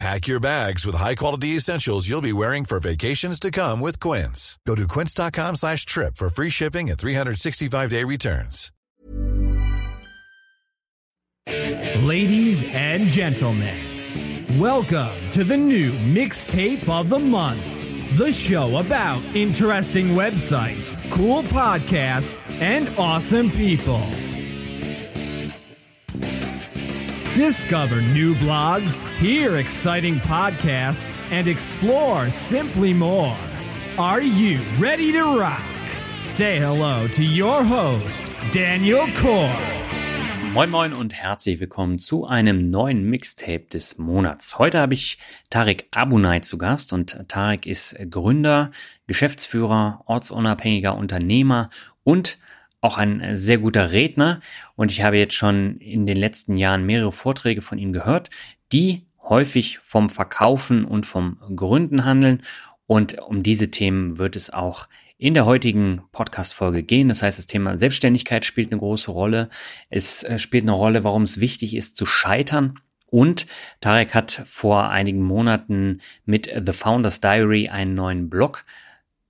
Pack your bags with high-quality essentials you'll be wearing for vacations to come with Quince. Go to quince.com slash trip for free shipping and 365-day returns. Ladies and gentlemen, welcome to the new mixtape of the month. The show about interesting websites, cool podcasts, and awesome people. Discover new blogs, hear exciting podcasts, and explore simply more. Are you ready to rock? Say hello to your host, Daniel Core. Moin Moin und herzlich willkommen zu einem neuen Mixtape des Monats. Heute habe ich Tarek Abunay zu Gast und Tarek ist Gründer, Geschäftsführer, ortsunabhängiger Unternehmer und auch ein sehr guter Redner und ich habe jetzt schon in den letzten Jahren mehrere Vorträge von ihm gehört, die häufig vom Verkaufen und vom Gründen handeln und um diese Themen wird es auch in der heutigen Podcast-Folge gehen. Das heißt, das Thema Selbstständigkeit spielt eine große Rolle. Es äh, spielt eine Rolle, warum es wichtig ist zu scheitern. Und Tarek hat vor einigen Monaten mit The Founder's Diary einen neuen Blog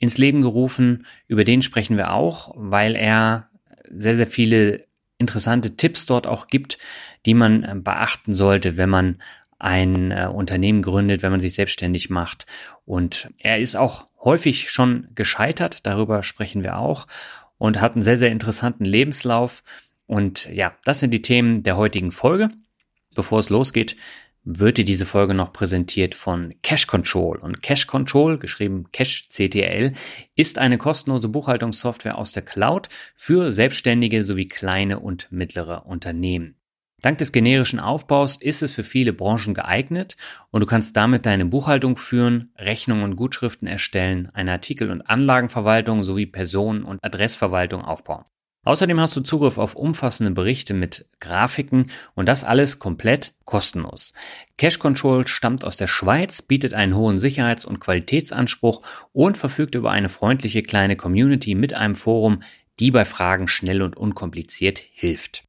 ins Leben gerufen. Über den sprechen wir auch, weil er sehr, sehr viele interessante Tipps dort auch gibt, die man äh, beachten sollte, wenn man ein äh, Unternehmen gründet, wenn man sich selbstständig macht. Und er ist auch häufig schon gescheitert, darüber sprechen wir auch, und hat einen sehr, sehr interessanten Lebenslauf. Und ja, das sind die Themen der heutigen Folge. Bevor es losgeht, wird dir diese Folge noch präsentiert von Cash Control. Und Cash Control, geschrieben Cash CTL, ist eine kostenlose Buchhaltungssoftware aus der Cloud für selbstständige sowie kleine und mittlere Unternehmen. Dank des generischen Aufbaus ist es für viele Branchen geeignet und du kannst damit deine Buchhaltung führen, Rechnungen und Gutschriften erstellen, eine Artikel- und Anlagenverwaltung sowie Personen- und Adressverwaltung aufbauen. Außerdem hast du Zugriff auf umfassende Berichte mit Grafiken und das alles komplett kostenlos. Cash Control stammt aus der Schweiz, bietet einen hohen Sicherheits- und Qualitätsanspruch und verfügt über eine freundliche kleine Community mit einem Forum, die bei Fragen schnell und unkompliziert hilft.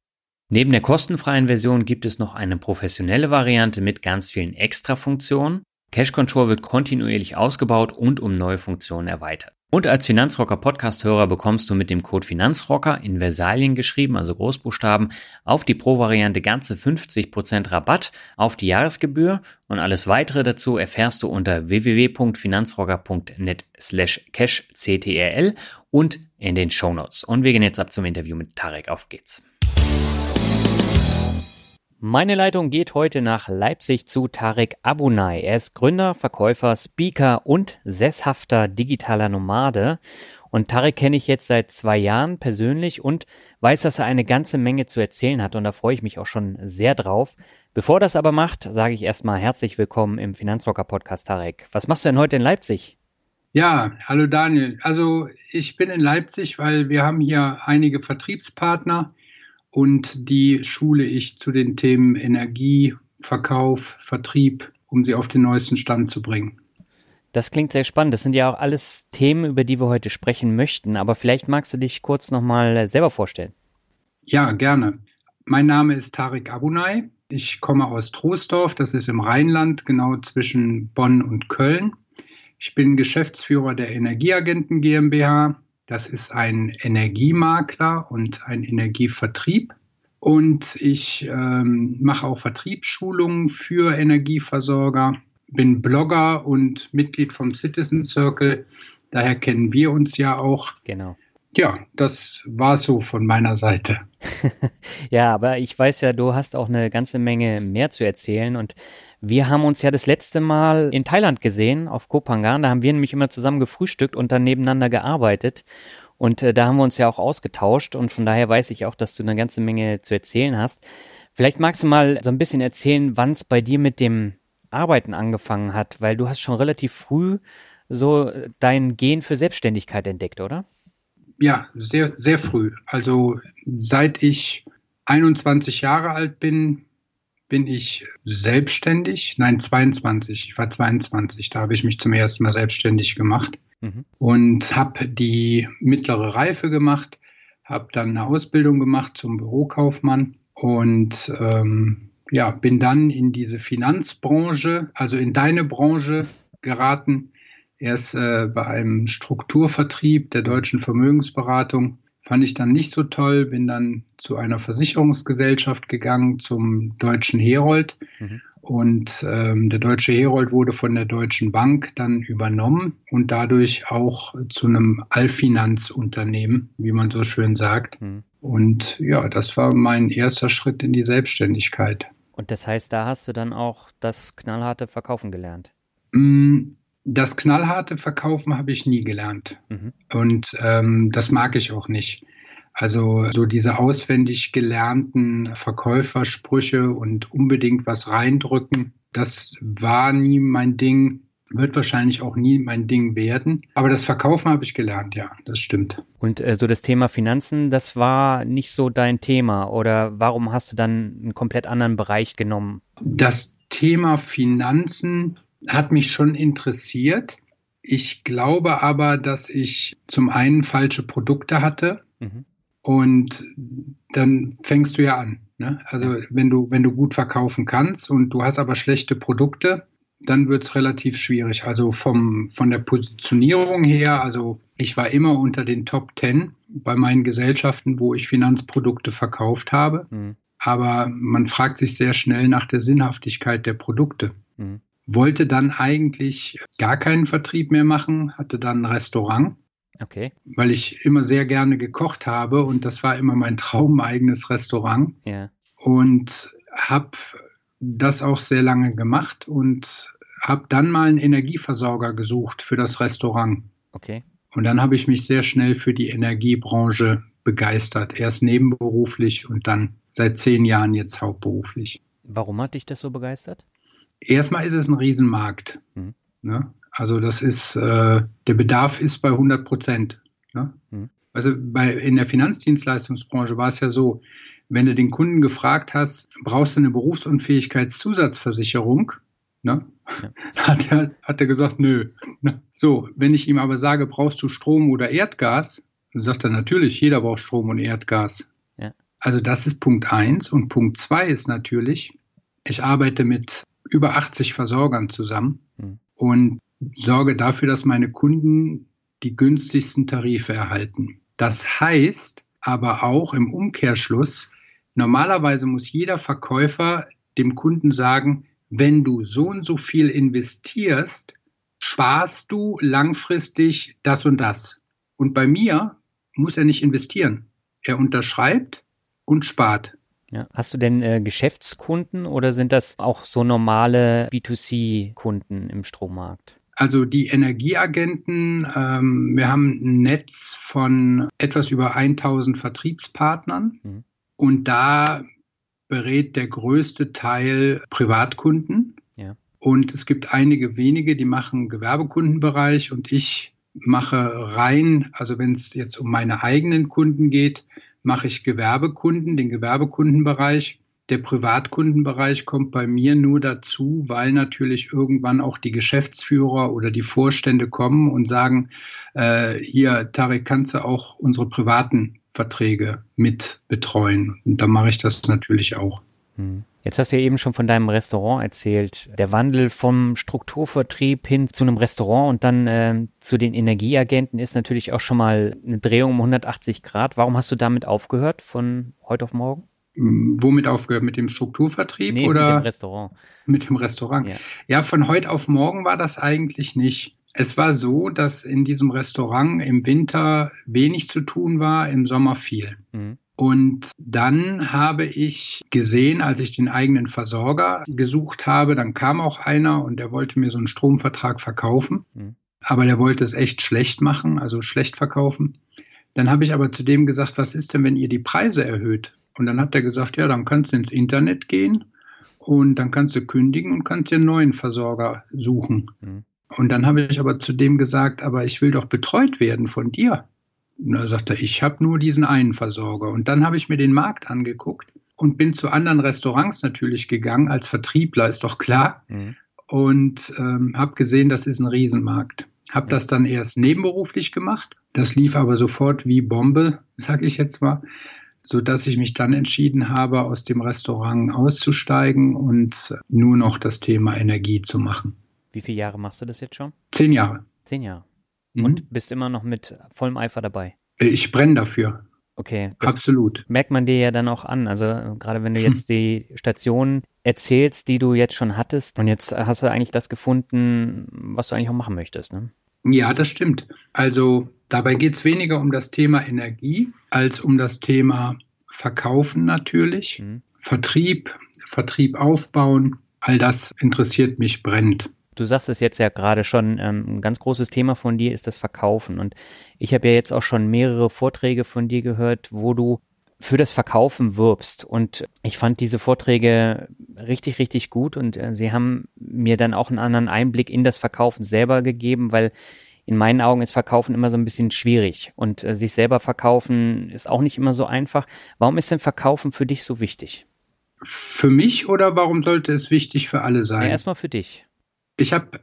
Neben der kostenfreien Version gibt es noch eine professionelle Variante mit ganz vielen Extra-Funktionen. Cash Control wird kontinuierlich ausgebaut und um neue Funktionen erweitert. Und als Finanzrocker Podcast-Hörer bekommst du mit dem Code Finanzrocker in Versalien geschrieben, also Großbuchstaben, auf die Pro-Variante ganze 50% Rabatt auf die Jahresgebühr und alles weitere dazu erfährst du unter www.finanzrocker.net slash cashctrl und in den Shownotes. Und wir gehen jetzt ab zum Interview mit Tarek. Auf geht's. Meine Leitung geht heute nach Leipzig zu Tarek Abunay. Er ist Gründer, Verkäufer, Speaker und sesshafter digitaler Nomade. Und Tarek kenne ich jetzt seit zwei Jahren persönlich und weiß, dass er eine ganze Menge zu erzählen hat und da freue ich mich auch schon sehr drauf. Bevor das aber macht, sage ich erstmal herzlich willkommen im Finanzrocker Podcast, Tarek. Was machst du denn heute in Leipzig? Ja, hallo Daniel. Also ich bin in Leipzig, weil wir haben hier einige Vertriebspartner und die schule ich zu den Themen Energie, Verkauf, Vertrieb, um sie auf den neuesten Stand zu bringen. Das klingt sehr spannend. Das sind ja auch alles Themen, über die wir heute sprechen möchten. Aber vielleicht magst du dich kurz nochmal selber vorstellen. Ja, gerne. Mein Name ist Tarek Abunay. Ich komme aus Troisdorf, das ist im Rheinland, genau zwischen Bonn und Köln. Ich bin Geschäftsführer der Energieagenten GmbH. Das ist ein Energiemakler und ein Energievertrieb. Und ich ähm, mache auch Vertriebsschulungen für Energieversorger, bin Blogger und Mitglied vom Citizen Circle. Daher kennen wir uns ja auch. Genau. Ja, das war so von meiner Seite. ja, aber ich weiß ja, du hast auch eine ganze Menge mehr zu erzählen und wir haben uns ja das letzte Mal in Thailand gesehen, auf Kopangan. Da haben wir nämlich immer zusammen gefrühstückt und dann nebeneinander gearbeitet. Und äh, da haben wir uns ja auch ausgetauscht und von daher weiß ich auch, dass du eine ganze Menge zu erzählen hast. Vielleicht magst du mal so ein bisschen erzählen, wann es bei dir mit dem Arbeiten angefangen hat, weil du hast schon relativ früh so dein Gen für Selbstständigkeit entdeckt, oder? Ja, sehr, sehr früh. Also seit ich 21 Jahre alt bin, bin ich selbstständig. Nein, 22. Ich war 22. Da habe ich mich zum ersten Mal selbstständig gemacht mhm. und habe die mittlere Reife gemacht, habe dann eine Ausbildung gemacht zum Bürokaufmann und ähm, ja, bin dann in diese Finanzbranche, also in deine Branche geraten. Erst äh, bei einem Strukturvertrieb der deutschen Vermögensberatung Fand ich dann nicht so toll, bin dann zu einer Versicherungsgesellschaft gegangen, zum Deutschen Herold. Mhm. Und ähm, der Deutsche Herold wurde von der Deutschen Bank dann übernommen und dadurch auch zu einem Allfinanzunternehmen, wie man so schön sagt. Mhm. Und ja, das war mein erster Schritt in die Selbstständigkeit. Und das heißt, da hast du dann auch das knallharte Verkaufen gelernt? Mm, das knallharte Verkaufen habe ich nie gelernt. Mhm. Und ähm, das mag ich auch nicht. Also so diese auswendig gelernten Verkäufersprüche und unbedingt was reindrücken, das war nie mein Ding, wird wahrscheinlich auch nie mein Ding werden. Aber das Verkaufen habe ich gelernt, ja, das stimmt. Und äh, so das Thema Finanzen, das war nicht so dein Thema oder warum hast du dann einen komplett anderen Bereich genommen? Das Thema Finanzen hat mich schon interessiert. Ich glaube aber, dass ich zum einen falsche Produkte hatte mhm. und dann fängst du ja an. Ne? Also wenn du, wenn du gut verkaufen kannst und du hast aber schlechte Produkte, dann wird es relativ schwierig. Also vom, von der Positionierung her, also ich war immer unter den Top 10 bei meinen Gesellschaften, wo ich Finanzprodukte verkauft habe. Mhm. Aber man fragt sich sehr schnell nach der Sinnhaftigkeit der Produkte. Mhm wollte dann eigentlich gar keinen Vertrieb mehr machen, hatte dann ein Restaurant. Okay. Weil ich immer sehr gerne gekocht habe und das war immer mein Traum, eigenes Restaurant. Ja. Und habe das auch sehr lange gemacht und habe dann mal einen Energieversorger gesucht für das Restaurant. Okay. Und dann habe ich mich sehr schnell für die Energiebranche begeistert. Erst nebenberuflich und dann seit zehn Jahren jetzt hauptberuflich. Warum hat dich das so begeistert? Erstmal ist es ein Riesenmarkt. Mhm. Ne? Also das ist, äh, der Bedarf ist bei 100 Prozent. Ne? Mhm. Also bei, in der Finanzdienstleistungsbranche war es ja so, wenn du den Kunden gefragt hast, brauchst du eine Berufsunfähigkeitszusatzversicherung? Ne? Ja. Hat, er, hat er gesagt, nö. Ne? So, wenn ich ihm aber sage, brauchst du Strom oder Erdgas, dann sagt er natürlich, jeder braucht Strom und Erdgas. Ja. Also das ist Punkt eins. Und Punkt zwei ist natürlich, ich arbeite mit über 80 Versorgern zusammen mhm. und sorge dafür, dass meine Kunden die günstigsten Tarife erhalten. Das heißt aber auch im Umkehrschluss, normalerweise muss jeder Verkäufer dem Kunden sagen, wenn du so und so viel investierst, sparst du langfristig das und das. Und bei mir muss er nicht investieren. Er unterschreibt und spart. Ja. Hast du denn äh, Geschäftskunden oder sind das auch so normale B2C-Kunden im Strommarkt? Also die Energieagenten, ähm, wir haben ein Netz von etwas über 1000 Vertriebspartnern mhm. und da berät der größte Teil Privatkunden. Ja. Und es gibt einige wenige, die machen Gewerbekundenbereich und ich mache rein, also wenn es jetzt um meine eigenen Kunden geht, mache ich Gewerbekunden, den Gewerbekundenbereich. Der Privatkundenbereich kommt bei mir nur dazu, weil natürlich irgendwann auch die Geschäftsführer oder die Vorstände kommen und sagen, äh, hier, Tarek, kannst du auch unsere privaten Verträge mit betreuen? Und da mache ich das natürlich auch. Hm. Jetzt hast du ja eben schon von deinem Restaurant erzählt. Der Wandel vom Strukturvertrieb hin zu einem Restaurant und dann äh, zu den Energieagenten ist natürlich auch schon mal eine Drehung um 180 Grad. Warum hast du damit aufgehört von heute auf morgen? Womit aufgehört? Mit dem Strukturvertrieb nee, oder? Mit dem Restaurant. Mit dem Restaurant. Ja. ja, von heute auf morgen war das eigentlich nicht. Es war so, dass in diesem Restaurant im Winter wenig zu tun war, im Sommer viel. Mhm. Und dann habe ich gesehen, als ich den eigenen Versorger gesucht habe, dann kam auch einer und der wollte mir so einen Stromvertrag verkaufen. Mhm. Aber der wollte es echt schlecht machen, also schlecht verkaufen. Dann habe ich aber zu dem gesagt, was ist denn, wenn ihr die Preise erhöht? Und dann hat er gesagt, ja, dann kannst du ins Internet gehen und dann kannst du kündigen und kannst dir einen neuen Versorger suchen. Mhm. Und dann habe ich aber zu dem gesagt, aber ich will doch betreut werden von dir. Und da sagt er, ich habe nur diesen einen Versorger. Und dann habe ich mir den Markt angeguckt und bin zu anderen Restaurants natürlich gegangen, als Vertriebler, ist doch klar. Mhm. Und ähm, habe gesehen, das ist ein Riesenmarkt. Habe das dann erst nebenberuflich gemacht. Das lief aber sofort wie Bombe, sage ich jetzt mal, so dass ich mich dann entschieden habe, aus dem Restaurant auszusteigen und nur noch das Thema Energie zu machen. Wie viele Jahre machst du das jetzt schon? Zehn Jahre. Zehn Jahre. Mhm. Und bist immer noch mit vollem Eifer dabei? Ich brenne dafür. Okay. Absolut. Merkt man dir ja dann auch an. Also gerade wenn du jetzt die Station erzählst, die du jetzt schon hattest und jetzt hast du eigentlich das gefunden, was du eigentlich auch machen möchtest. Ne? Ja, das stimmt. Also dabei geht es weniger um das Thema Energie als um das Thema Verkaufen natürlich. Mhm. Vertrieb, Vertrieb aufbauen, all das interessiert mich brennend. Du sagst es jetzt ja gerade schon, ähm, ein ganz großes Thema von dir ist das Verkaufen. Und ich habe ja jetzt auch schon mehrere Vorträge von dir gehört, wo du für das Verkaufen wirbst. Und ich fand diese Vorträge richtig, richtig gut und äh, sie haben mir dann auch einen anderen Einblick in das Verkaufen selber gegeben, weil in meinen Augen ist Verkaufen immer so ein bisschen schwierig und äh, sich selber verkaufen ist auch nicht immer so einfach. Warum ist denn Verkaufen für dich so wichtig? Für mich oder warum sollte es wichtig für alle sein? Ja, erstmal für dich. Ich habe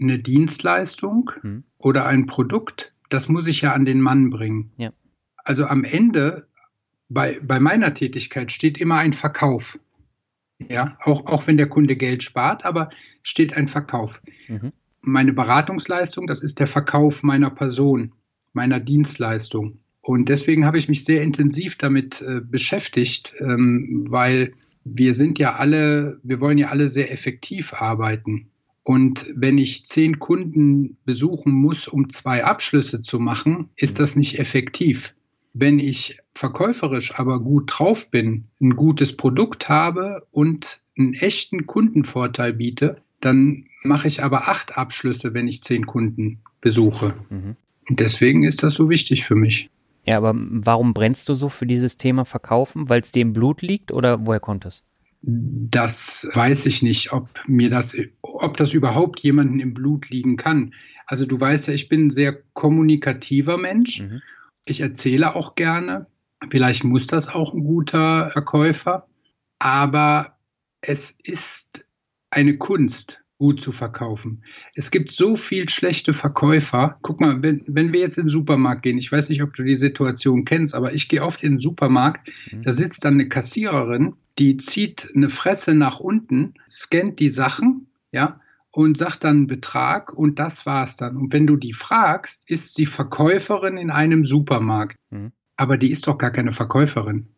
eine Dienstleistung hm. oder ein Produkt, das muss ich ja an den Mann bringen. Ja. Also am Ende bei, bei meiner Tätigkeit steht immer ein Verkauf. Ja, auch, auch wenn der Kunde Geld spart, aber steht ein Verkauf. Mhm. Meine Beratungsleistung, das ist der Verkauf meiner Person, meiner Dienstleistung. Und deswegen habe ich mich sehr intensiv damit äh, beschäftigt, ähm, weil wir sind ja alle, wir wollen ja alle sehr effektiv arbeiten. Und wenn ich zehn Kunden besuchen muss, um zwei Abschlüsse zu machen, ist das nicht effektiv. Wenn ich verkäuferisch aber gut drauf bin, ein gutes Produkt habe und einen echten Kundenvorteil biete, dann mache ich aber acht Abschlüsse, wenn ich zehn Kunden besuche. Mhm. Und deswegen ist das so wichtig für mich. Ja, aber warum brennst du so für dieses Thema Verkaufen? Weil es dir im Blut liegt oder woher kommt es? Das weiß ich nicht, ob mir das, ob das überhaupt jemanden im Blut liegen kann. Also du weißt ja, ich bin ein sehr kommunikativer Mensch. Mhm. Ich erzähle auch gerne. Vielleicht muss das auch ein guter Verkäufer. Aber es ist eine Kunst, gut zu verkaufen. Es gibt so viel schlechte Verkäufer. Guck mal, wenn, wenn wir jetzt in den Supermarkt gehen, ich weiß nicht, ob du die Situation kennst, aber ich gehe oft in den Supermarkt, mhm. da sitzt dann eine Kassiererin, die zieht eine Fresse nach unten, scannt die Sachen, ja, und sagt dann einen Betrag und das war's dann. Und wenn du die fragst, ist sie Verkäuferin in einem Supermarkt. Mhm. Aber die ist doch gar keine Verkäuferin.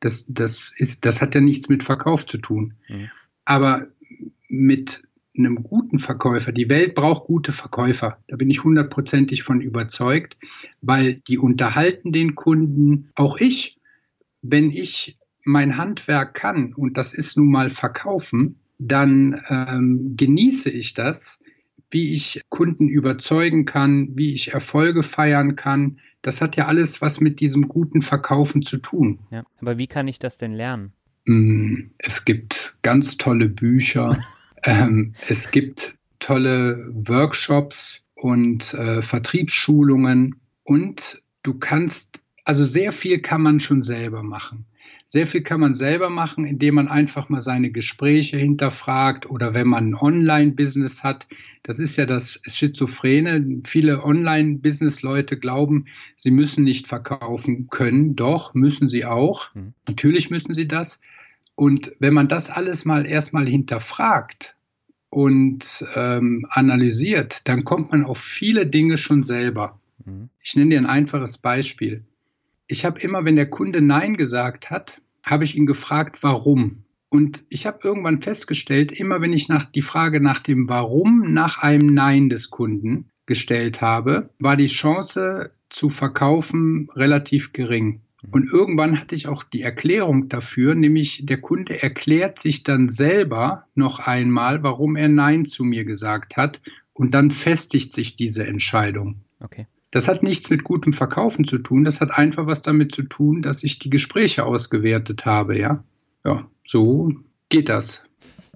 Das, das, ist, das hat ja nichts mit Verkauf zu tun. Mhm. Aber mit einem guten Verkäufer, die Welt braucht gute Verkäufer, da bin ich hundertprozentig von überzeugt, weil die unterhalten den Kunden, auch ich, wenn ich mein Handwerk kann, und das ist nun mal verkaufen, dann ähm, genieße ich das, wie ich Kunden überzeugen kann, wie ich Erfolge feiern kann. Das hat ja alles was mit diesem guten Verkaufen zu tun. Ja, aber wie kann ich das denn lernen? Mm, es gibt ganz tolle Bücher. Ähm, es gibt tolle Workshops und äh, Vertriebsschulungen und du kannst, also sehr viel kann man schon selber machen. Sehr viel kann man selber machen, indem man einfach mal seine Gespräche hinterfragt oder wenn man ein Online-Business hat. Das ist ja das Schizophrene. Viele Online-Business-Leute glauben, sie müssen nicht verkaufen können. Doch, müssen sie auch. Mhm. Natürlich müssen sie das. Und wenn man das alles mal erstmal hinterfragt und ähm, analysiert, dann kommt man auf viele Dinge schon selber. Mhm. Ich nenne dir ein einfaches Beispiel. Ich habe immer, wenn der Kunde Nein gesagt hat, habe ich ihn gefragt, warum. Und ich habe irgendwann festgestellt, immer wenn ich nach die Frage nach dem Warum nach einem Nein des Kunden gestellt habe, war die Chance zu verkaufen relativ gering. Und irgendwann hatte ich auch die Erklärung dafür, nämlich der Kunde erklärt sich dann selber noch einmal, warum er Nein zu mir gesagt hat. Und dann festigt sich diese Entscheidung. Okay. Das hat nichts mit gutem Verkaufen zu tun. Das hat einfach was damit zu tun, dass ich die Gespräche ausgewertet habe, ja. Ja, so geht das.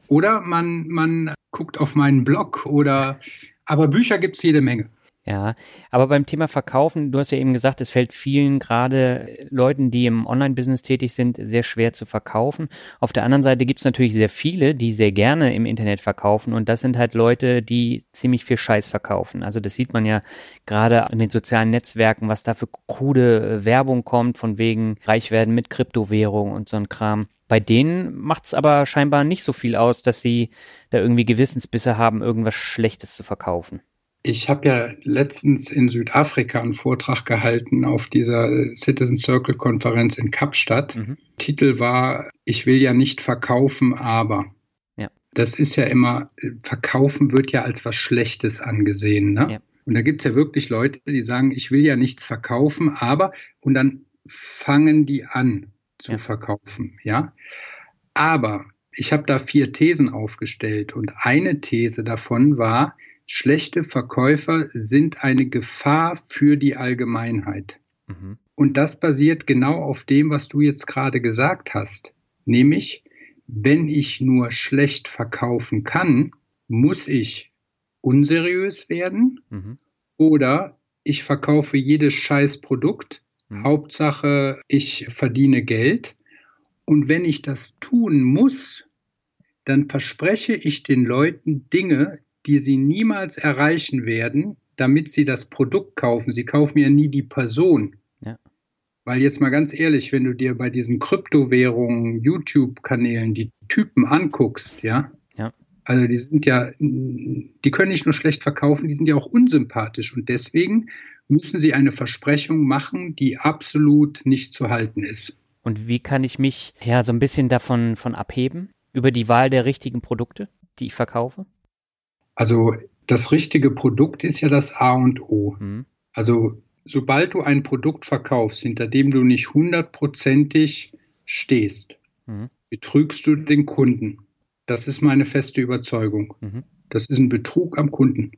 Oder man, man guckt auf meinen Blog oder, aber Bücher gibt es jede Menge. Ja, aber beim Thema Verkaufen, du hast ja eben gesagt, es fällt vielen gerade Leuten, die im Online-Business tätig sind, sehr schwer zu verkaufen. Auf der anderen Seite gibt es natürlich sehr viele, die sehr gerne im Internet verkaufen und das sind halt Leute, die ziemlich viel Scheiß verkaufen. Also das sieht man ja gerade in den sozialen Netzwerken, was da für krude Werbung kommt, von wegen reich werden mit Kryptowährung und so ein Kram. Bei denen macht es aber scheinbar nicht so viel aus, dass sie da irgendwie Gewissensbisse haben, irgendwas Schlechtes zu verkaufen. Ich habe ja letztens in Südafrika einen Vortrag gehalten auf dieser Citizen Circle Konferenz in Kapstadt. Mhm. Titel war Ich will ja nicht verkaufen, aber. Ja. Das ist ja immer, verkaufen wird ja als was Schlechtes angesehen. Ne? Ja. Und da gibt es ja wirklich Leute, die sagen, ich will ja nichts verkaufen, aber, und dann fangen die an zu ja. verkaufen. Ja. Aber ich habe da vier Thesen aufgestellt und eine These davon war, Schlechte Verkäufer sind eine Gefahr für die Allgemeinheit. Mhm. Und das basiert genau auf dem, was du jetzt gerade gesagt hast. Nämlich, wenn ich nur schlecht verkaufen kann, muss ich unseriös werden mhm. oder ich verkaufe jedes Scheißprodukt. Mhm. Hauptsache, ich verdiene Geld. Und wenn ich das tun muss, dann verspreche ich den Leuten Dinge, die sie niemals erreichen werden, damit sie das Produkt kaufen. Sie kaufen ja nie die Person. Ja. Weil jetzt mal ganz ehrlich, wenn du dir bei diesen Kryptowährungen, YouTube-Kanälen die Typen anguckst, ja, ja, also die sind ja, die können nicht nur schlecht verkaufen, die sind ja auch unsympathisch und deswegen müssen sie eine Versprechung machen, die absolut nicht zu halten ist. Und wie kann ich mich ja so ein bisschen davon von abheben? Über die Wahl der richtigen Produkte, die ich verkaufe? Also das richtige Produkt ist ja das A und O. Mhm. Also sobald du ein Produkt verkaufst, hinter dem du nicht hundertprozentig stehst, mhm. betrügst du den Kunden. Das ist meine feste Überzeugung. Mhm. Das ist ein Betrug am Kunden,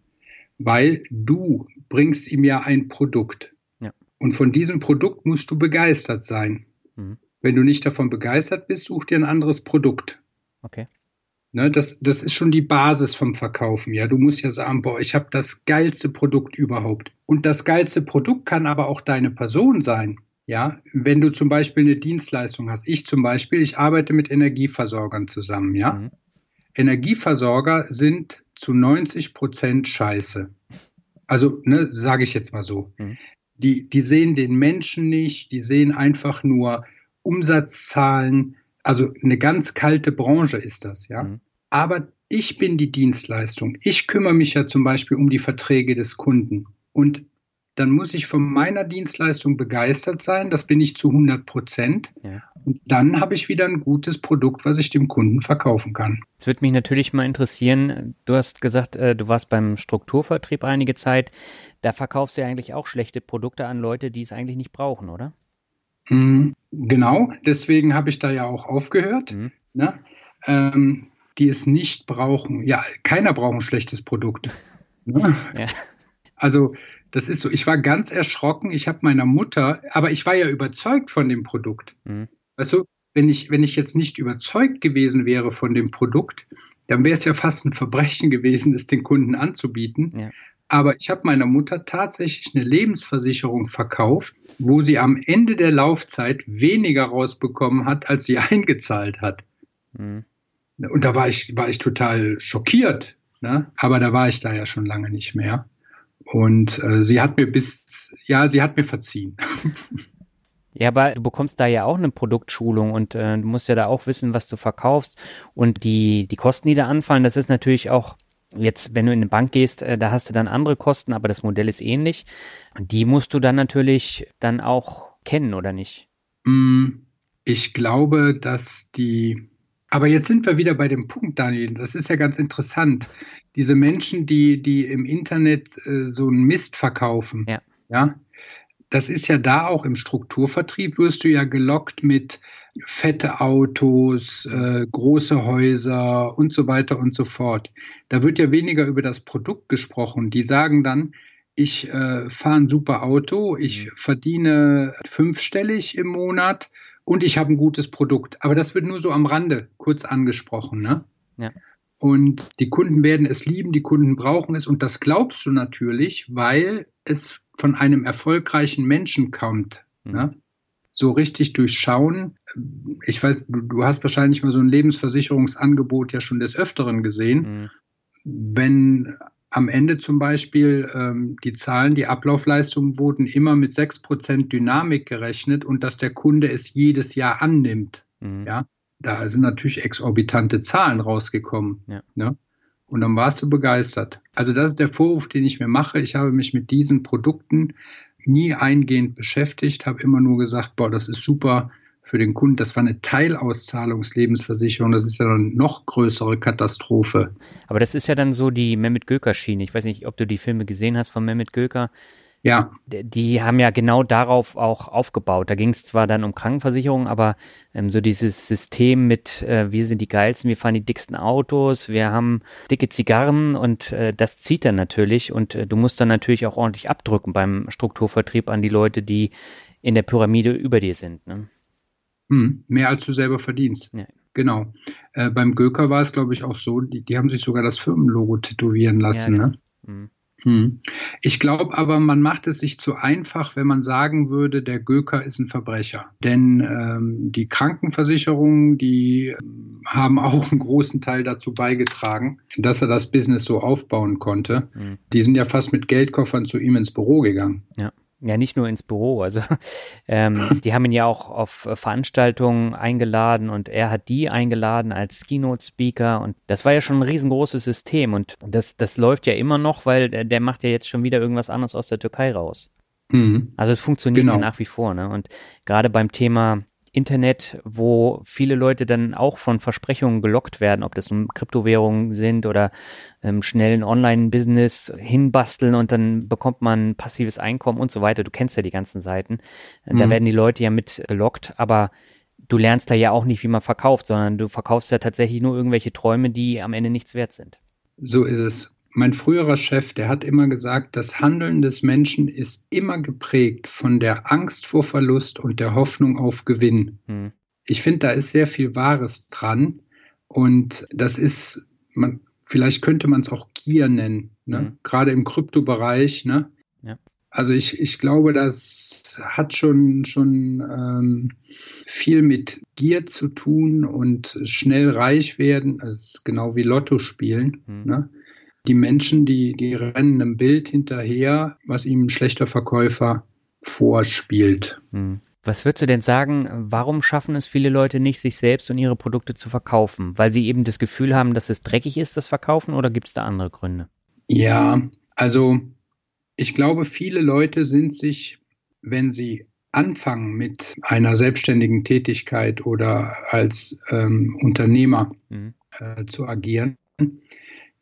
weil du bringst ihm ja ein Produkt. Ja. Und von diesem Produkt musst du begeistert sein. Mhm. Wenn du nicht davon begeistert bist, such dir ein anderes Produkt. Okay. Ne, das, das ist schon die Basis vom Verkaufen. Ja, du musst ja sagen, boah, ich habe das geilste Produkt überhaupt. Und das geilste Produkt kann aber auch deine Person sein. Ja, wenn du zum Beispiel eine Dienstleistung hast. Ich zum Beispiel, ich arbeite mit Energieversorgern zusammen. Ja, mhm. Energieversorger sind zu 90 Prozent Scheiße. Also, ne, sage ich jetzt mal so. Mhm. Die, die sehen den Menschen nicht, die sehen einfach nur Umsatzzahlen, also eine ganz kalte Branche ist das, ja. Mhm. Aber ich bin die Dienstleistung. Ich kümmere mich ja zum Beispiel um die Verträge des Kunden. Und dann muss ich von meiner Dienstleistung begeistert sein. Das bin ich zu 100 Prozent. Ja. Und dann habe ich wieder ein gutes Produkt, was ich dem Kunden verkaufen kann. Es würde mich natürlich mal interessieren. Du hast gesagt, äh, du warst beim Strukturvertrieb einige Zeit. Da verkaufst du ja eigentlich auch schlechte Produkte an Leute, die es eigentlich nicht brauchen, oder? Mhm, genau, deswegen habe ich da ja auch aufgehört, mhm. ne? ähm, die es nicht brauchen. Ja, keiner braucht ein schlechtes Produkt. Ne? Ja. Also das ist so, ich war ganz erschrocken, ich habe meiner Mutter, aber ich war ja überzeugt von dem Produkt. Mhm. Weißt du, wenn ich, wenn ich jetzt nicht überzeugt gewesen wäre von dem Produkt, dann wäre es ja fast ein Verbrechen gewesen, es den Kunden anzubieten. Ja. Aber ich habe meiner Mutter tatsächlich eine Lebensversicherung verkauft, wo sie am Ende der Laufzeit weniger rausbekommen hat, als sie eingezahlt hat. Mhm. Und da war ich, war ich total schockiert. Ne? Aber da war ich da ja schon lange nicht mehr. Und äh, sie hat mir bis, ja, sie hat mir verziehen. Ja, aber du bekommst da ja auch eine Produktschulung und äh, du musst ja da auch wissen, was du verkaufst. Und die, die Kosten, die da anfallen, das ist natürlich auch Jetzt, wenn du in eine Bank gehst, äh, da hast du dann andere Kosten, aber das Modell ist ähnlich. Die musst du dann natürlich dann auch kennen, oder nicht? Mm, ich glaube, dass die. Aber jetzt sind wir wieder bei dem Punkt, Daniel. Das ist ja ganz interessant. Diese Menschen, die, die im Internet äh, so einen Mist verkaufen, ja. ja, das ist ja da auch im Strukturvertrieb, wirst du ja gelockt mit fette Autos, äh, große Häuser und so weiter und so fort. Da wird ja weniger über das Produkt gesprochen. Die sagen dann, ich äh, fahre ein super Auto, ich mhm. verdiene fünfstellig im Monat und ich habe ein gutes Produkt. Aber das wird nur so am Rande kurz angesprochen. Ne? Ja. und die Kunden werden es lieben, die Kunden brauchen es und das glaubst du natürlich, weil es von einem erfolgreichen Menschen kommt. Mhm. Ne? So richtig durchschauen. Ich weiß, du, du, hast wahrscheinlich mal so ein Lebensversicherungsangebot ja schon des Öfteren gesehen. Mhm. Wenn am Ende zum Beispiel ähm, die Zahlen, die Ablaufleistungen wurden immer mit 6% Dynamik gerechnet und dass der Kunde es jedes Jahr annimmt. Mhm. Ja, da sind natürlich exorbitante Zahlen rausgekommen. Ja. Ne? Und dann warst du begeistert. Also das ist der Vorwurf, den ich mir mache. Ich habe mich mit diesen Produkten nie eingehend beschäftigt, habe immer nur gesagt, boah, das ist super für den Kunden. Das war eine Teilauszahlungslebensversicherung. Das ist ja eine noch größere Katastrophe. Aber das ist ja dann so die Mehmet Göker-Schiene. Ich weiß nicht, ob du die Filme gesehen hast von Mehmet Göker. Ja. Die haben ja genau darauf auch aufgebaut. Da ging es zwar dann um Krankenversicherung, aber ähm, so dieses System mit, äh, wir sind die geilsten, wir fahren die dicksten Autos, wir haben dicke Zigarren und äh, das zieht dann natürlich und äh, du musst dann natürlich auch ordentlich abdrücken beim Strukturvertrieb an die Leute, die in der Pyramide über dir sind. Ne? Hm, mehr als du selber verdienst. Ja. Genau. Äh, beim Göker war es, glaube ich, auch so, die, die, haben sich sogar das Firmenlogo tätowieren lassen. Ja, ne? Hm. Hm. Ich glaube aber, man macht es sich zu einfach, wenn man sagen würde, der Göker ist ein Verbrecher. Denn ähm, die Krankenversicherungen, die ähm, haben auch einen großen Teil dazu beigetragen, dass er das Business so aufbauen konnte. Mhm. Die sind ja fast mit Geldkoffern zu ihm ins Büro gegangen. Ja. Ja, nicht nur ins Büro. Also ähm, die haben ihn ja auch auf äh, Veranstaltungen eingeladen und er hat die eingeladen als Keynote-Speaker und das war ja schon ein riesengroßes System und das, das läuft ja immer noch, weil der, der macht ja jetzt schon wieder irgendwas anderes aus der Türkei raus. Mhm. Also es funktioniert genau. ja nach wie vor. Ne? Und gerade beim Thema Internet, wo viele Leute dann auch von Versprechungen gelockt werden, ob das nun Kryptowährungen sind oder ähm, schnell ein Online-Business hinbasteln und dann bekommt man passives Einkommen und so weiter. Du kennst ja die ganzen Seiten. Mhm. Da werden die Leute ja mit gelockt, aber du lernst da ja auch nicht, wie man verkauft, sondern du verkaufst ja tatsächlich nur irgendwelche Träume, die am Ende nichts wert sind. So ist es mein früherer Chef, der hat immer gesagt, das Handeln des Menschen ist immer geprägt von der Angst vor Verlust und der Hoffnung auf Gewinn. Hm. Ich finde, da ist sehr viel Wahres dran. Und das ist, man, vielleicht könnte man es auch Gier nennen, ne? Hm. gerade im Kryptobereich. Ne? Ja. Also ich, ich glaube, das hat schon, schon ähm, viel mit Gier zu tun und schnell reich werden, also genau wie Lotto spielen. Hm. Ne? Die Menschen, die, die rennen einem Bild hinterher, was ihm ein schlechter Verkäufer vorspielt. Hm. Was würdest du denn sagen, warum schaffen es viele Leute nicht, sich selbst und ihre Produkte zu verkaufen? Weil sie eben das Gefühl haben, dass es dreckig ist, das Verkaufen, oder gibt es da andere Gründe? Ja, also ich glaube, viele Leute sind sich, wenn sie anfangen mit einer selbstständigen Tätigkeit oder als ähm, Unternehmer mhm. äh, zu agieren,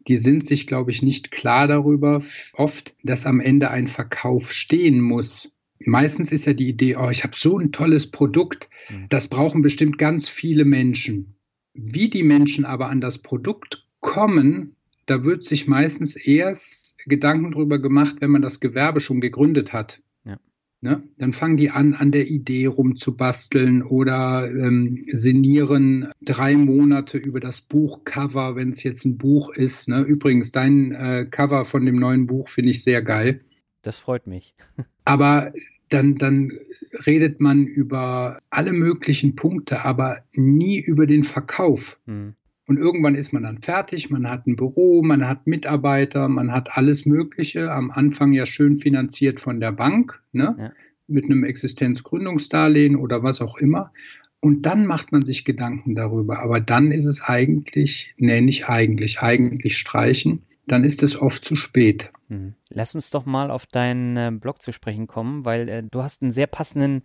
die sind sich, glaube ich, nicht klar darüber oft, dass am Ende ein Verkauf stehen muss. Meistens ist ja die Idee, oh, ich habe so ein tolles Produkt, mhm. das brauchen bestimmt ganz viele Menschen. Wie die Menschen aber an das Produkt kommen, da wird sich meistens erst Gedanken darüber gemacht, wenn man das Gewerbe schon gegründet hat. Ne? Dann fangen die an, an der Idee rumzubasteln oder ähm, sinnieren drei Monate über das Buchcover, wenn es jetzt ein Buch ist. Ne? Übrigens, dein äh, Cover von dem neuen Buch finde ich sehr geil. Das freut mich. Aber dann, dann redet man über alle möglichen Punkte, aber nie über den Verkauf. Hm. Und irgendwann ist man dann fertig, man hat ein Büro, man hat Mitarbeiter, man hat alles Mögliche. Am Anfang ja schön finanziert von der Bank, ne? Ja. mit einem Existenzgründungsdarlehen oder was auch immer. Und dann macht man sich Gedanken darüber. Aber dann ist es eigentlich, nee, nicht eigentlich, eigentlich streichen. Dann ist es oft zu spät. Mhm. Lass uns doch mal auf deinen äh, Blog zu sprechen kommen, weil äh, du hast einen sehr passenden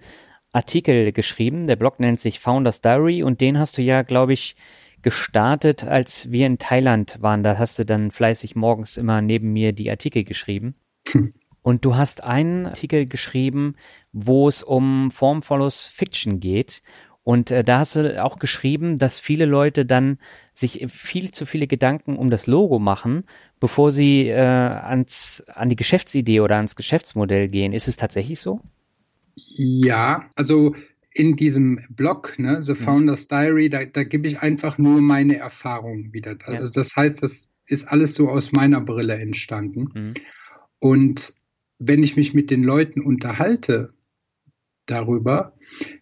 Artikel geschrieben. Der Blog nennt sich Founders Diary und den hast du ja, glaube ich, gestartet, als wir in Thailand waren. Da hast du dann fleißig morgens immer neben mir die Artikel geschrieben. Hm. Und du hast einen Artikel geschrieben, wo es um Formfollows Fiction geht. Und äh, da hast du auch geschrieben, dass viele Leute dann sich viel zu viele Gedanken um das Logo machen, bevor sie äh, ans, an die Geschäftsidee oder ans Geschäftsmodell gehen. Ist es tatsächlich so? Ja, also in diesem Blog, ne, The Founders Diary, da, da gebe ich einfach nur meine Erfahrungen wieder. Also das heißt, das ist alles so aus meiner Brille entstanden. Mhm. Und wenn ich mich mit den Leuten unterhalte darüber,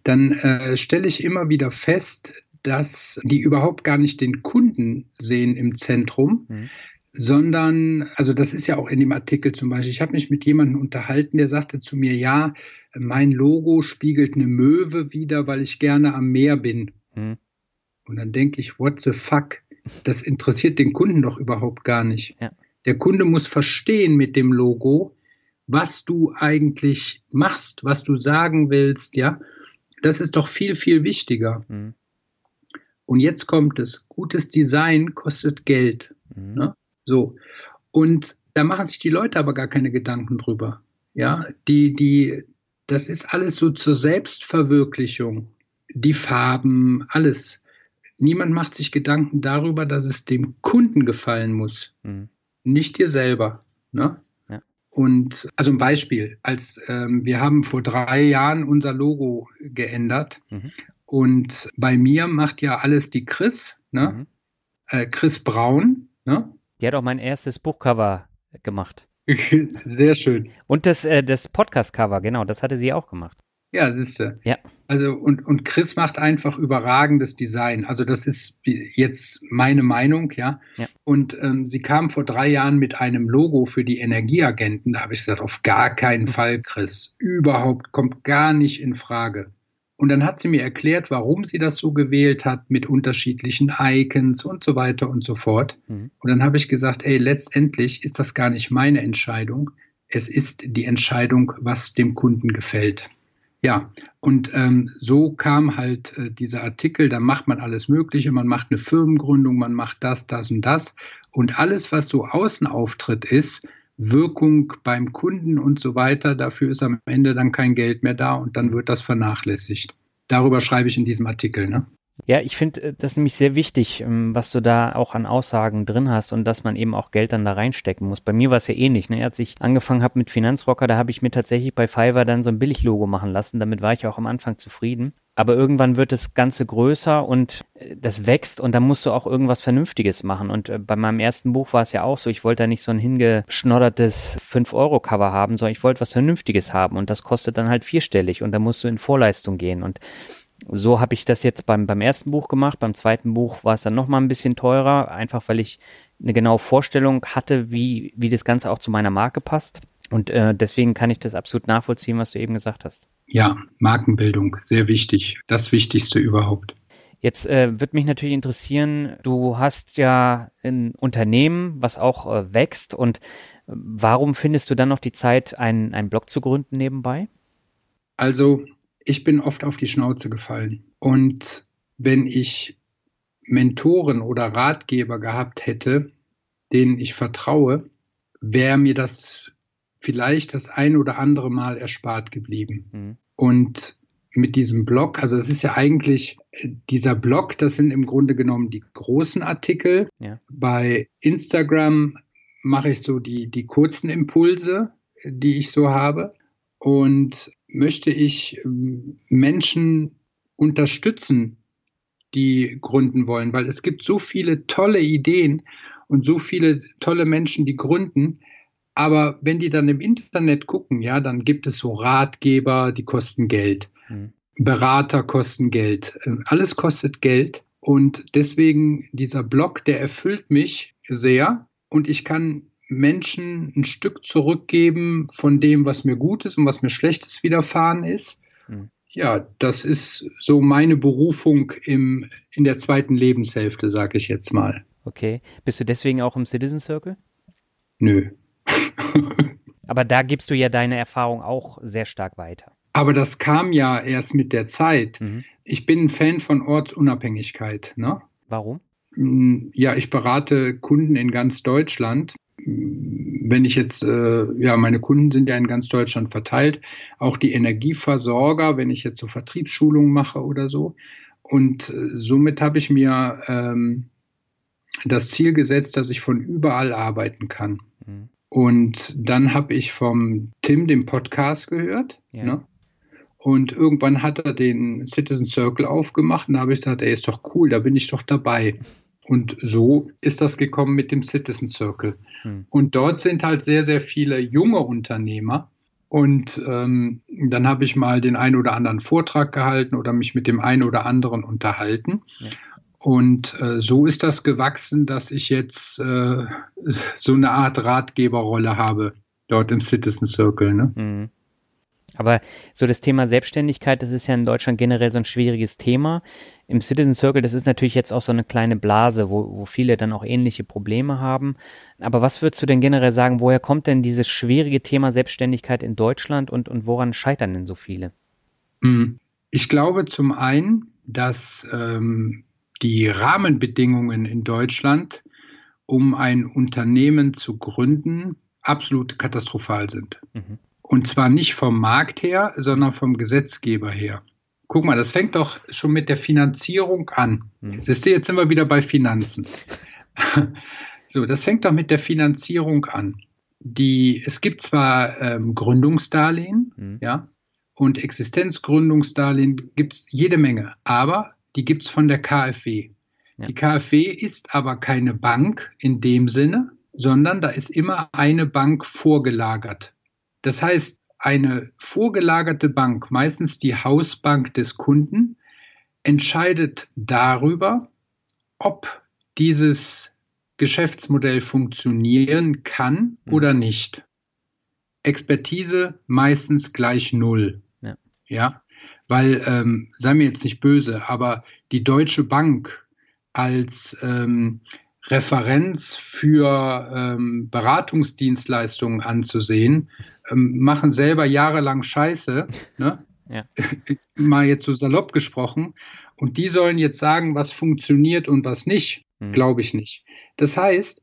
dann äh, stelle ich immer wieder fest, dass die überhaupt gar nicht den Kunden sehen im Zentrum, mhm. Sondern, also das ist ja auch in dem Artikel zum Beispiel, ich habe mich mit jemandem unterhalten, der sagte zu mir, ja, mein Logo spiegelt eine Möwe wieder, weil ich gerne am Meer bin. Mhm. Und dann denke ich, what the fuck? Das interessiert den Kunden doch überhaupt gar nicht. Ja. Der Kunde muss verstehen mit dem Logo, was du eigentlich machst, was du sagen willst, ja. Das ist doch viel, viel wichtiger. Mhm. Und jetzt kommt es, gutes Design kostet Geld. Mhm. Ne? So. Und da machen sich die Leute aber gar keine Gedanken drüber. Ja, die, die, das ist alles so zur Selbstverwirklichung. Die Farben, alles. Niemand macht sich Gedanken darüber, dass es dem Kunden gefallen muss, mhm. nicht dir selber. Ne? Ja. Und also ein Beispiel, als ähm, wir haben vor drei Jahren unser Logo geändert mhm. Und bei mir macht ja alles die Chris, ne? Mhm. Äh, Chris Braun. Ne? Die hat auch mein erstes Buchcover gemacht. Sehr schön. Und das, äh, das Podcast-Cover, genau, das hatte sie auch gemacht. Ja, siehste. Ja. Also, und, und Chris macht einfach überragendes Design. Also, das ist jetzt meine Meinung, ja. ja. Und ähm, sie kam vor drei Jahren mit einem Logo für die Energieagenten. Da habe ich gesagt, auf gar keinen Fall, Chris. Überhaupt kommt gar nicht in Frage. Und dann hat sie mir erklärt, warum sie das so gewählt hat mit unterschiedlichen Icons und so weiter und so fort. Mhm. Und dann habe ich gesagt, ey, letztendlich ist das gar nicht meine Entscheidung. Es ist die Entscheidung, was dem Kunden gefällt. Ja, und ähm, so kam halt äh, dieser Artikel, da macht man alles Mögliche, man macht eine Firmengründung, man macht das, das und das. Und alles, was so Außenauftritt ist, Wirkung beim Kunden und so weiter. Dafür ist am Ende dann kein Geld mehr da und dann wird das vernachlässigt. Darüber schreibe ich in diesem Artikel. Ne? Ja, ich finde äh, das nämlich sehr wichtig, ähm, was du da auch an Aussagen drin hast und dass man eben auch Geld dann da reinstecken muss. Bei mir war es ja ähnlich. Ne? Als ich angefangen habe mit Finanzrocker, da habe ich mir tatsächlich bei Fiverr dann so ein Billiglogo machen lassen. Damit war ich auch am Anfang zufrieden. Aber irgendwann wird das Ganze größer und äh, das wächst und dann musst du auch irgendwas Vernünftiges machen. Und äh, bei meinem ersten Buch war es ja auch so, ich wollte da nicht so ein hingeschnoddertes 5-Euro-Cover haben, sondern ich wollte was Vernünftiges haben und das kostet dann halt vierstellig und da musst du in Vorleistung gehen. Und so habe ich das jetzt beim, beim ersten Buch gemacht. Beim zweiten Buch war es dann nochmal ein bisschen teurer, einfach weil ich eine genaue Vorstellung hatte, wie, wie das Ganze auch zu meiner Marke passt. Und äh, deswegen kann ich das absolut nachvollziehen, was du eben gesagt hast. Ja, Markenbildung, sehr wichtig. Das Wichtigste überhaupt. Jetzt äh, wird mich natürlich interessieren, du hast ja ein Unternehmen, was auch äh, wächst und äh, warum findest du dann noch die Zeit, einen, einen Blog zu gründen nebenbei? Also ich bin oft auf die Schnauze gefallen. Und wenn ich Mentoren oder Ratgeber gehabt hätte, denen ich vertraue, wäre mir das vielleicht das ein oder andere Mal erspart geblieben. Mhm. Und mit diesem Blog, also es ist ja eigentlich dieser Blog, das sind im Grunde genommen die großen Artikel. Ja. Bei Instagram mache ich so die, die kurzen Impulse, die ich so habe und möchte ich ähm, Menschen unterstützen, die gründen wollen, weil es gibt so viele tolle Ideen und so viele tolle Menschen, die gründen. Aber wenn die dann im Internet gucken, ja, dann gibt es so Ratgeber, die kosten Geld. Mhm. Berater kosten Geld. Ähm, alles kostet Geld. Und deswegen dieser Blog, der erfüllt mich sehr. Und ich kann Menschen ein Stück zurückgeben von dem, was mir Gutes und was mir Schlechtes widerfahren ist. Mhm. Ja, das ist so meine Berufung im, in der zweiten Lebenshälfte, sage ich jetzt mal. Okay. Bist du deswegen auch im Citizen Circle? Nö. Aber da gibst du ja deine Erfahrung auch sehr stark weiter. Aber das kam ja erst mit der Zeit. Mhm. Ich bin ein Fan von Ortsunabhängigkeit. Ne? Warum? Hm, ja, ich berate Kunden in ganz Deutschland wenn ich jetzt, äh, ja, meine Kunden sind ja in ganz Deutschland verteilt, auch die Energieversorger, wenn ich jetzt so Vertriebsschulungen mache oder so. Und äh, somit habe ich mir ähm, das Ziel gesetzt, dass ich von überall arbeiten kann. Mhm. Und dann habe ich vom Tim den Podcast gehört. Ja. Ne? Und irgendwann hat er den Citizen Circle aufgemacht und da habe ich gesagt, ey, ist doch cool, da bin ich doch dabei. Und so ist das gekommen mit dem Citizen Circle. Hm. Und dort sind halt sehr, sehr viele junge Unternehmer. Und ähm, dann habe ich mal den einen oder anderen Vortrag gehalten oder mich mit dem einen oder anderen unterhalten. Ja. Und äh, so ist das gewachsen, dass ich jetzt äh, so eine Art Ratgeberrolle habe dort im Citizen Circle. Ne? Mhm. Aber so das Thema Selbstständigkeit, das ist ja in Deutschland generell so ein schwieriges Thema. Im Citizen Circle, das ist natürlich jetzt auch so eine kleine Blase, wo, wo viele dann auch ähnliche Probleme haben. Aber was würdest du denn generell sagen, woher kommt denn dieses schwierige Thema Selbstständigkeit in Deutschland und, und woran scheitern denn so viele? Hm. Ich glaube zum einen, dass ähm, die Rahmenbedingungen in Deutschland, um ein Unternehmen zu gründen, absolut katastrophal sind. Mhm. Und zwar nicht vom Markt her, sondern vom Gesetzgeber her. Guck mal, das fängt doch schon mit der Finanzierung an. Mhm. Siehst du, jetzt sind wir wieder bei Finanzen. so, das fängt doch mit der Finanzierung an. Die, es gibt zwar ähm, Gründungsdarlehen, mhm. ja, und Existenzgründungsdarlehen gibt es jede Menge, aber die gibt es von der KfW. Ja. Die KfW ist aber keine Bank in dem Sinne, sondern da ist immer eine Bank vorgelagert. Das heißt, eine vorgelagerte Bank, meistens die Hausbank des Kunden, entscheidet darüber, ob dieses Geschäftsmodell funktionieren kann mhm. oder nicht. Expertise meistens gleich null. Ja. ja? Weil, ähm, sei mir jetzt nicht böse, aber die Deutsche Bank als ähm, Referenz für ähm, Beratungsdienstleistungen anzusehen, ähm, machen selber jahrelang Scheiße, ne? ja. mal jetzt so salopp gesprochen, und die sollen jetzt sagen, was funktioniert und was nicht, mhm. glaube ich nicht. Das heißt,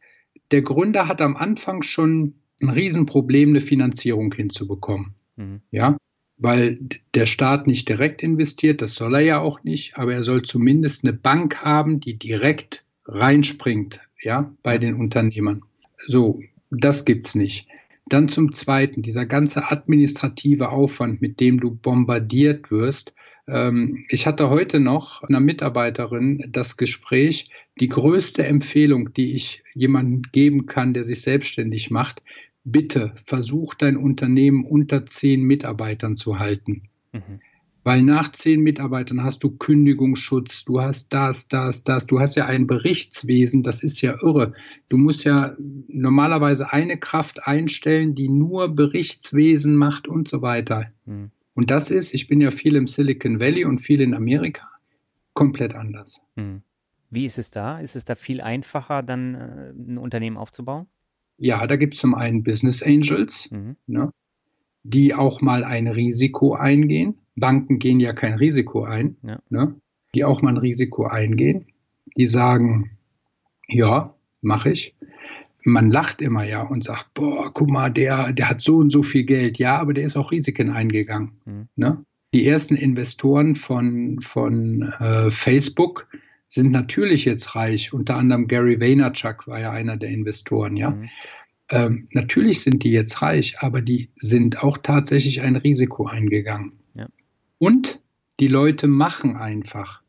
der Gründer hat am Anfang schon ein Riesenproblem, eine Finanzierung hinzubekommen. Mhm. Ja, weil der Staat nicht direkt investiert, das soll er ja auch nicht, aber er soll zumindest eine Bank haben, die direkt reinspringt, ja, bei den Unternehmern. So, das gibt's nicht. Dann zum Zweiten, dieser ganze administrative Aufwand, mit dem du bombardiert wirst. Ähm, ich hatte heute noch einer Mitarbeiterin das Gespräch, die größte Empfehlung, die ich jemandem geben kann, der sich selbstständig macht, bitte versuch dein Unternehmen unter zehn Mitarbeitern zu halten. Mhm. Weil nach zehn Mitarbeitern hast du Kündigungsschutz, du hast das, das, das, du hast ja ein Berichtswesen, das ist ja irre. Du musst ja normalerweise eine Kraft einstellen, die nur Berichtswesen macht und so weiter. Mhm. Und das ist, ich bin ja viel im Silicon Valley und viel in Amerika, komplett anders. Mhm. Wie ist es da? Ist es da viel einfacher, dann äh, ein Unternehmen aufzubauen? Ja, da gibt es zum einen Business Angels, mhm. ne, die auch mal ein Risiko eingehen. Banken gehen ja kein Risiko ein, ja. ne, die auch mal ein Risiko eingehen. Die sagen, ja, mache ich. Man lacht immer ja und sagt, boah, guck mal, der, der hat so und so viel Geld. Ja, aber der ist auch Risiken eingegangen. Mhm. Ne? Die ersten Investoren von, von äh, Facebook, sind natürlich jetzt reich. Unter anderem Gary Vaynerchuk war ja einer der Investoren, ja. Mhm. Ähm, natürlich sind die jetzt reich, aber die sind auch tatsächlich ein Risiko eingegangen. Ja. Und die Leute machen einfach.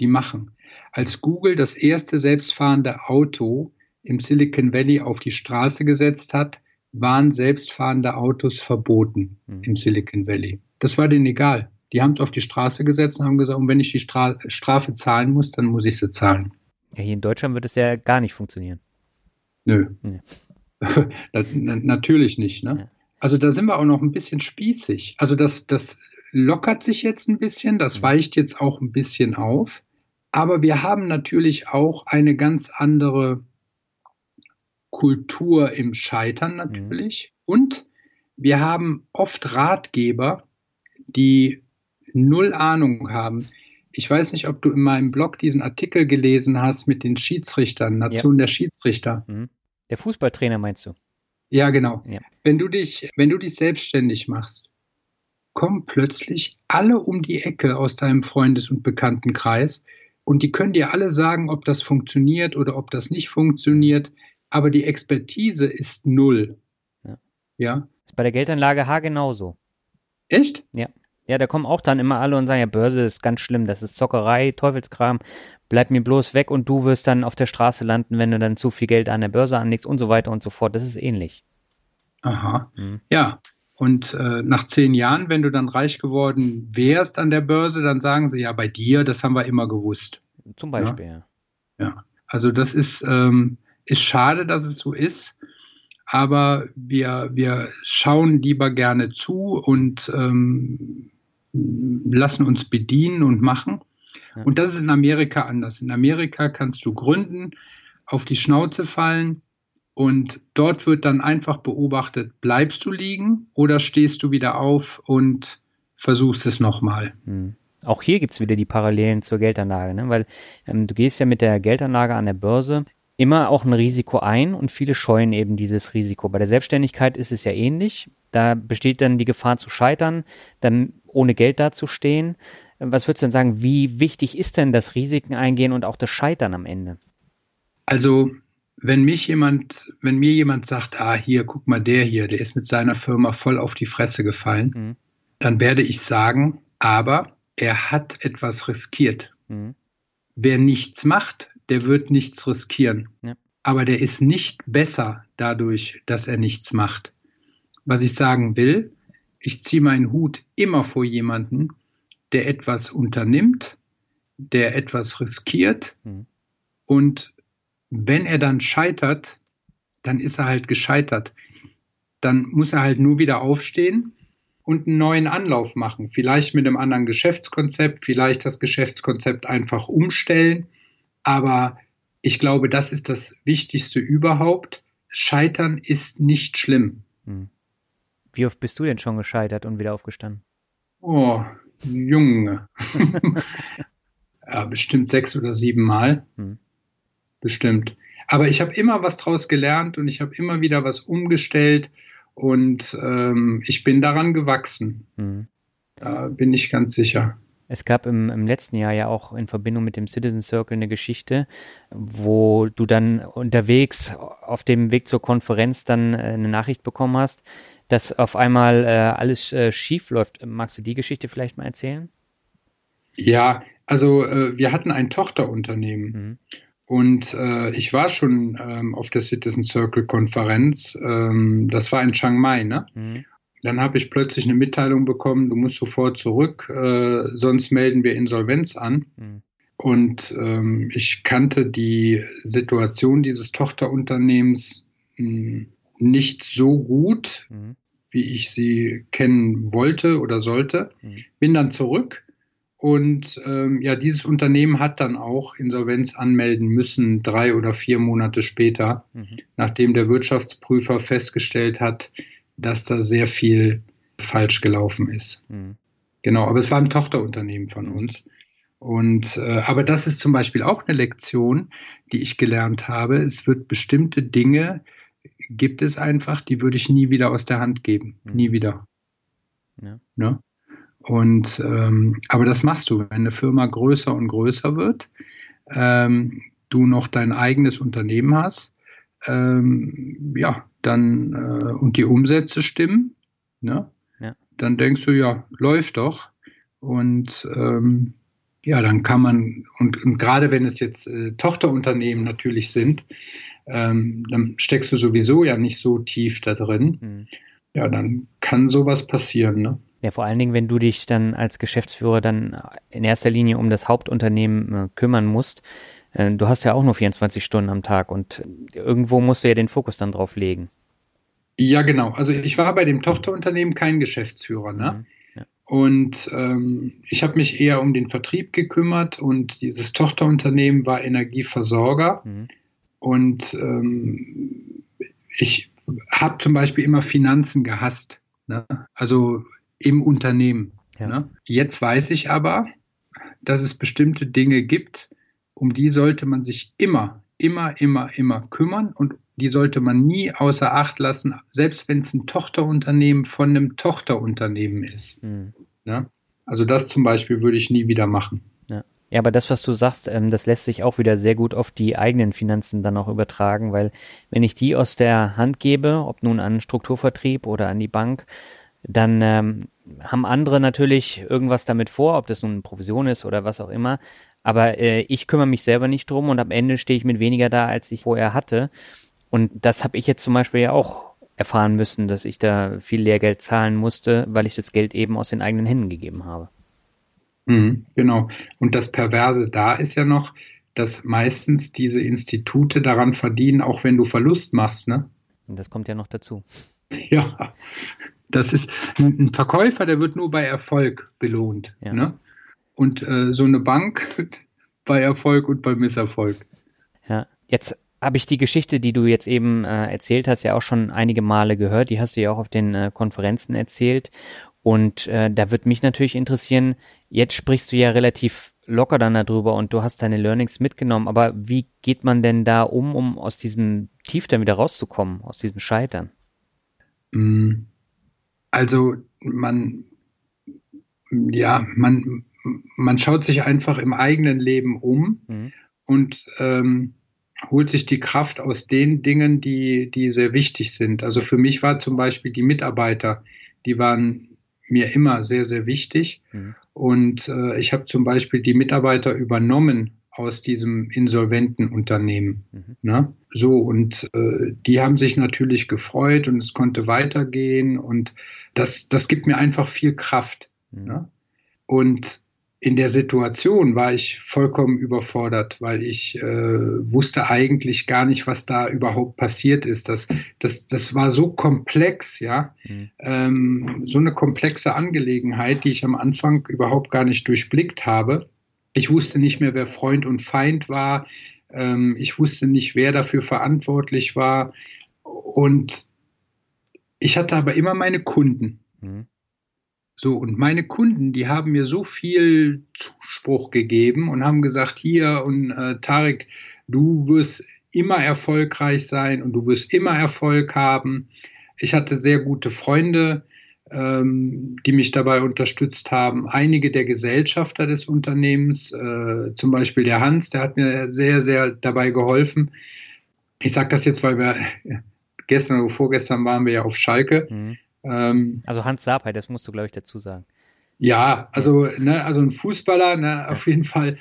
Die machen. Als Google das erste selbstfahrende Auto im Silicon Valley auf die Straße gesetzt hat, waren selbstfahrende Autos verboten mhm. im Silicon Valley. Das war denen egal. Die haben es auf die Straße gesetzt und haben gesagt, und wenn ich die Stra Strafe zahlen muss, dann muss ich sie zahlen. Ja, hier in Deutschland wird es ja gar nicht funktionieren. Nö. Nee. Natürlich nicht. Ne? Ja. Also da sind wir auch noch ein bisschen spießig. Also das, das lockert sich jetzt ein bisschen, das mhm. weicht jetzt auch ein bisschen auf. Aber wir haben natürlich auch eine ganz andere Kultur im Scheitern natürlich. Mhm. Und wir haben oft Ratgeber, die null Ahnung haben. Ich weiß nicht, ob du in meinem Blog diesen Artikel gelesen hast mit den Schiedsrichtern, Nation ja. der Schiedsrichter. Mhm. Der Fußballtrainer meinst du? Ja, genau. Ja. Wenn du dich, wenn du dich selbstständig machst, kommen plötzlich alle um die Ecke aus deinem Freundes- und Bekanntenkreis und die können dir alle sagen, ob das funktioniert oder ob das nicht funktioniert, aber die Expertise ist null. Ja. ja? Ist bei der Geldanlage H genauso. Echt? Ja. Ja, da kommen auch dann immer alle und sagen, ja, Börse ist ganz schlimm, das ist Zockerei, Teufelskram, bleib mir bloß weg und du wirst dann auf der Straße landen, wenn du dann zu viel Geld an der Börse anlegst und so weiter und so fort. Das ist ähnlich. Aha. Mhm. Ja. Und äh, nach zehn Jahren, wenn du dann reich geworden wärst an der Börse, dann sagen sie ja bei dir, das haben wir immer gewusst. Zum Beispiel, ja. Ja. Also das ist, ähm, ist schade, dass es so ist aber wir, wir schauen lieber gerne zu und ähm, lassen uns bedienen und machen. Ja. Und das ist in Amerika anders. In Amerika kannst du gründen, auf die Schnauze fallen und dort wird dann einfach beobachtet, bleibst du liegen oder stehst du wieder auf und versuchst es nochmal. Hm. Auch hier gibt es wieder die Parallelen zur Geldanlage, ne? weil ähm, du gehst ja mit der Geldanlage an der Börse immer auch ein Risiko ein und viele scheuen eben dieses Risiko. Bei der Selbstständigkeit ist es ja ähnlich. Da besteht dann die Gefahr zu scheitern, dann ohne Geld dazustehen. Was würdest du denn sagen, wie wichtig ist denn das Risiken eingehen und auch das Scheitern am Ende? Also, wenn mich jemand, wenn mir jemand sagt, ah, hier, guck mal, der hier, der ist mit seiner Firma voll auf die Fresse gefallen, mhm. dann werde ich sagen, aber er hat etwas riskiert. Mhm. Wer nichts macht, der wird nichts riskieren. Ja. Aber der ist nicht besser dadurch, dass er nichts macht. Was ich sagen will, ich ziehe meinen Hut immer vor jemanden, der etwas unternimmt, der etwas riskiert mhm. und wenn er dann scheitert, dann ist er halt gescheitert. Dann muss er halt nur wieder aufstehen und einen neuen Anlauf machen. Vielleicht mit einem anderen Geschäftskonzept, vielleicht das Geschäftskonzept einfach umstellen aber ich glaube, das ist das Wichtigste überhaupt. Scheitern ist nicht schlimm. Hm. Wie oft bist du denn schon gescheitert und wieder aufgestanden? Oh, Junge. ja, bestimmt sechs oder sieben Mal. Hm. Bestimmt. Aber ich habe immer was draus gelernt und ich habe immer wieder was umgestellt und ähm, ich bin daran gewachsen. Hm. Da bin ich ganz sicher. Es gab im, im, letzten Jahr ja auch in Verbindung mit dem Citizen Circle eine Geschichte, wo du dann unterwegs auf dem Weg zur Konferenz dann äh, eine Nachricht bekommen hast, dass auf einmal äh, alles äh, schief läuft. Magst du die Geschichte vielleicht mal erzählen? Ja, also äh, wir hatten ein Tochterunternehmen. Mhm. Und äh, ich war schon ähm, auf der Citizen Circle Konferenz. Ähm, das war in Chiang Mai, ne? Mhm. Dann habe ich plötzlich eine Mitteilung bekommen, du musst sofort zurück, äh, sonst melden wir Insolvenz an. Mhm. Und ähm, ich kannte die Situation dieses Tochterunternehmens mh, hm, nicht so gut, mhm. Wie ich sie kennen wollte oder sollte. Mhm. Bin dann zurück und ähm, ja, dieses Unternehmen hat dann auch Insolvenz anmelden müssen, drei oder vier Monate später, mhm. nachdem der Wirtschaftsprüfer festgestellt hat, dass da sehr viel falsch gelaufen ist. Mhm. Genau, aber es war ein Tochterunternehmen von mhm. uns. Und äh, aber das ist zum Beispiel auch eine Lektion, die ich gelernt habe. Es wird bestimmte Dinge gibt es einfach, die würde ich nie wieder aus der Hand geben, mhm. nie wieder. Ja. Ne? Und ähm, aber das machst du, wenn eine Firma größer und größer wird, ähm, du noch dein eigenes Unternehmen hast, ähm, ja, dann äh, und die Umsätze stimmen, ne? Ja. dann denkst du, ja, läuft doch. Und ähm, ja, dann kann man, und, und gerade wenn es jetzt äh, Tochterunternehmen natürlich sind, ähm, dann steckst du sowieso ja nicht so tief da drin. Mhm. Ja, dann kann sowas passieren. Ne? Ja, vor allen Dingen, wenn du dich dann als Geschäftsführer dann in erster Linie um das Hauptunternehmen äh, kümmern musst, äh, du hast ja auch nur 24 Stunden am Tag und irgendwo musst du ja den Fokus dann drauf legen. Ja, genau. Also ich war bei dem Tochterunternehmen kein Geschäftsführer. Ne? Mhm. Und ähm, ich habe mich eher um den Vertrieb gekümmert und dieses Tochterunternehmen war Energieversorger. Mhm. Und ähm, ich habe zum Beispiel immer Finanzen gehasst. Ne? Also im Unternehmen. Ja. Ne? Jetzt weiß ich aber, dass es bestimmte Dinge gibt, um die sollte man sich immer, immer, immer, immer kümmern und die sollte man nie außer Acht lassen, selbst wenn es ein Tochterunternehmen von einem Tochterunternehmen ist. Mhm. Ja? Also das zum Beispiel würde ich nie wieder machen. Ja. aber das, was du sagst, ähm, das lässt sich auch wieder sehr gut auf die eigenen Finanzen dann auch übertragen, weil wenn ich die aus der Hand gebe, ob nun an Strukturvertrieb oder an die Bank, dann ähm, haben andere natürlich irgendwas damit vor, ob das nun eine Provision ist oder was auch immer. Aber äh, ich kümmere mich selber nicht drum und am Ende stehe ich mit weniger da, als ich vorher hatte. Und das habe ich jetzt zum Beispiel ja auch erfahren müssen, dass ich da viel Lehrgeld zahlen musste, weil ich das Geld eben aus den eigenen Händen gegeben habe. Mhm, genau. Und das Perverse da ist ja noch, dass meistens diese Institute daran verdienen, auch wenn du Verlust machst, ne? Und das kommt ja noch dazu. Ja, das ist ein Verkäufer, der wird nur bei Erfolg belohnt. Ja. Ne? Und äh, so eine Bank bei Erfolg und bei Misserfolg. Ja, jetzt habe ich die Geschichte, die du jetzt eben äh, erzählt hast, ja auch schon einige Male gehört. Die hast du ja auch auf den äh, Konferenzen erzählt. Und äh, da würde mich natürlich interessieren, jetzt sprichst du ja relativ locker dann darüber und du hast deine Learnings mitgenommen, aber wie geht man denn da um, um aus diesem Tief dann wieder rauszukommen, aus diesem Scheitern? Mm. Also man, ja, man, man schaut sich einfach im eigenen Leben um mhm. und ähm, holt sich die Kraft aus den Dingen, die, die sehr wichtig sind. Also für mich war zum Beispiel die Mitarbeiter, die waren mir immer sehr, sehr wichtig. Mhm. Und äh, ich habe zum Beispiel die Mitarbeiter übernommen aus diesem insolventen Unternehmen. Mhm. Ne? So, und äh, die haben sich natürlich gefreut und es konnte weitergehen und das, das gibt mir einfach viel Kraft. Mhm. Ne? Und in der Situation war ich vollkommen überfordert, weil ich äh, wusste eigentlich gar nicht, was da überhaupt passiert ist. Das, das, das war so komplex, ja, mhm. ähm, so eine komplexe Angelegenheit, die ich am Anfang überhaupt gar nicht durchblickt habe. Ich wusste nicht mehr, wer Freund und Feind war. Ähm, ich wusste nicht, wer dafür verantwortlich war. Und ich hatte aber immer meine Kunden. Mhm. So, und meine Kunden, die haben mir so viel Zuspruch gegeben und haben gesagt, hier und äh, Tarek, du wirst immer erfolgreich sein und du wirst immer Erfolg haben. Ich hatte sehr gute Freunde, ähm, die mich dabei unterstützt haben. Einige der Gesellschafter des Unternehmens, äh, zum Beispiel der Hans, der hat mir sehr, sehr dabei geholfen. Ich sage das jetzt, weil wir gestern oder vorgestern waren wir ja auf Schalke. Mhm. Ähm, also Hans Sapai, das musst du, glaube ich, dazu sagen. Ja, also, ne, also ein Fußballer, ne, auf jeden Fall,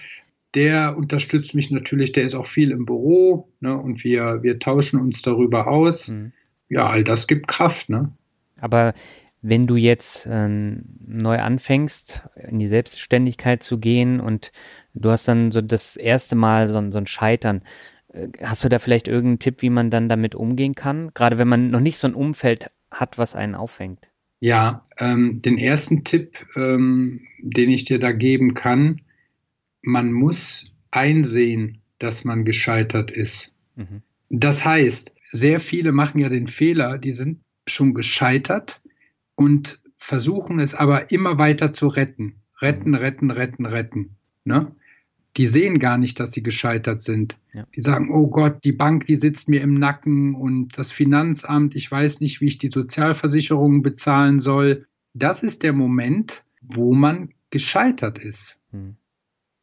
der unterstützt mich natürlich, der ist auch viel im Büro, ne, und wir, wir tauschen uns darüber aus. Mhm. Ja, all das gibt Kraft, ne. Aber wenn du jetzt äh, neu anfängst, in die Selbstständigkeit zu gehen und du hast dann so das erste Mal so, so ein Scheitern, äh, hast du da vielleicht irgendeinen Tipp, wie man dann damit umgehen kann? Gerade wenn man noch nicht so ein Umfeld hat, was einen auffängt? Ja, ähm, den ersten Tipp, ähm, den ich dir da geben kann, man muss einsehen, dass man gescheitert ist. Mhm. Das heißt, sehr viele machen ja den Fehler, die sind schon gescheitert und versuchen es aber immer weiter zu retten. Retten, mhm. retten, retten, retten. Ne? Die sehen gar nicht, dass sie gescheitert sind. Ja. Die sagen, oh Gott, die Bank, die sitzt mir im Nacken und das Finanzamt, ich weiß nicht, wie ich die Sozialversicherungen bezahlen soll. Das ist der Moment, wo man gescheitert ist. Hm.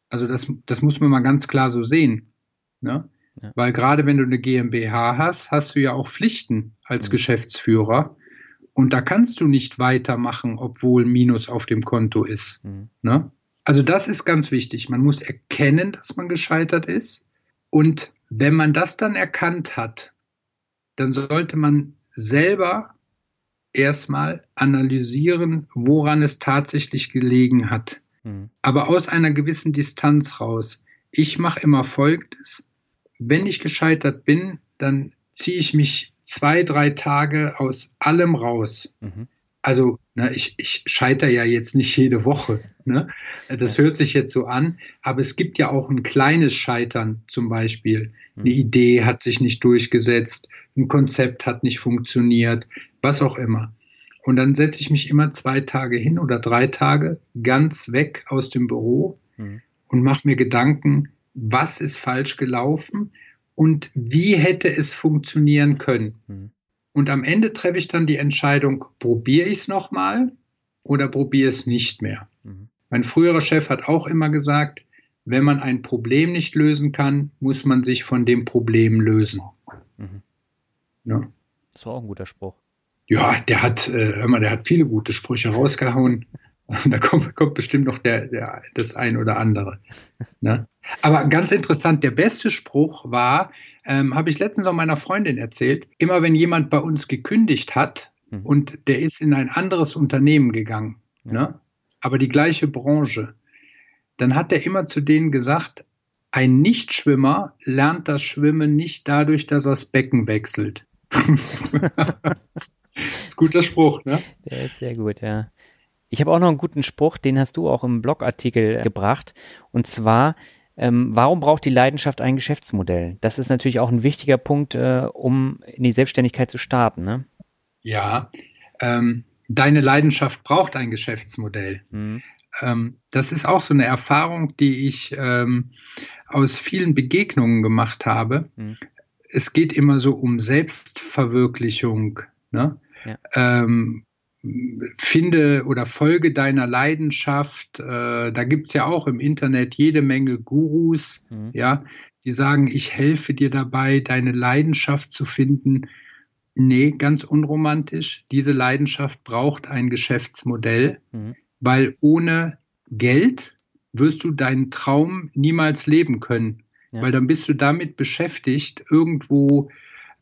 Also das, das muss man mal ganz klar so sehen. Ne? Ja. Weil gerade wenn du eine GmbH hast, hast du ja auch Pflichten als hm. Geschäftsführer. Und da kannst du nicht weitermachen, obwohl Minus auf dem Konto ist. Hm. Ne? Also das ist ganz wichtig. Man muss erkennen, dass man gescheitert ist. Und wenn man das dann erkannt hat, dann sollte man selber erstmal analysieren, woran es tatsächlich gelegen hat. Mhm. Aber aus einer gewissen Distanz raus. Ich mache immer Folgendes. Wenn ich gescheitert bin, dann ziehe ich mich zwei, drei Tage aus allem raus. Mhm also ne, ich, ich scheitere ja jetzt nicht jede Woche. Ne? Das hört sich jetzt so an, aber es gibt ja auch ein kleines Scheitern zum Beispiel. Eine mhm. Idee hat sich nicht durchgesetzt, ein Konzept hat nicht funktioniert, was auch immer. Und dann setze ich mich immer zwei Tage hin oder drei Tage ganz weg aus dem Büro mhm. und mache mir Gedanken, was ist falsch gelaufen und wie hätte es funktionieren können. Mhm. Und am Ende treffe ich dann die Entscheidung, probiere ich es nochmal oder probiere es nicht mehr. Mhm. Mein früherer Chef hat auch immer gesagt, wenn man ein Problem nicht lösen kann, muss man sich von dem Problem lösen. Mhm. Ja. Das war auch ein guter Spruch. Ja, der hat, äh, hör mal, der hat viele gute Sprüche rausgehauen. da kommt, kommt bestimmt noch der, der, das ein oder andere. Ne? Aber ganz interessant, der beste Spruch war, ähm, habe ich letztens auch meiner Freundin erzählt, immer wenn jemand bei uns gekündigt hat mhm. und der ist in ein anderes Unternehmen gegangen, ja. ne? aber die gleiche Branche, dann hat er immer zu denen gesagt, ein Nichtschwimmer lernt das Schwimmen nicht dadurch, dass er das Becken wechselt. das ist ein guter Spruch, ne? Der ist sehr gut, ja. Ich habe auch noch einen guten Spruch, den hast du auch im Blogartikel gebracht. Und zwar, ähm, warum braucht die Leidenschaft ein Geschäftsmodell? Das ist natürlich auch ein wichtiger Punkt, äh, um in die Selbstständigkeit zu starten. Ne? Ja, ähm, deine Leidenschaft braucht ein Geschäftsmodell. Mhm. Ähm, das ist auch so eine Erfahrung, die ich ähm, aus vielen Begegnungen gemacht habe. Mhm. Es geht immer so um Selbstverwirklichung. Ne? Ja. Ähm, finde oder folge deiner Leidenschaft. Äh, da gibt es ja auch im Internet jede Menge Gurus, mhm. ja, die sagen, ich helfe dir dabei, deine Leidenschaft zu finden. Nee, ganz unromantisch. Diese Leidenschaft braucht ein Geschäftsmodell, mhm. weil ohne Geld wirst du deinen Traum niemals leben können. Ja. Weil dann bist du damit beschäftigt, irgendwo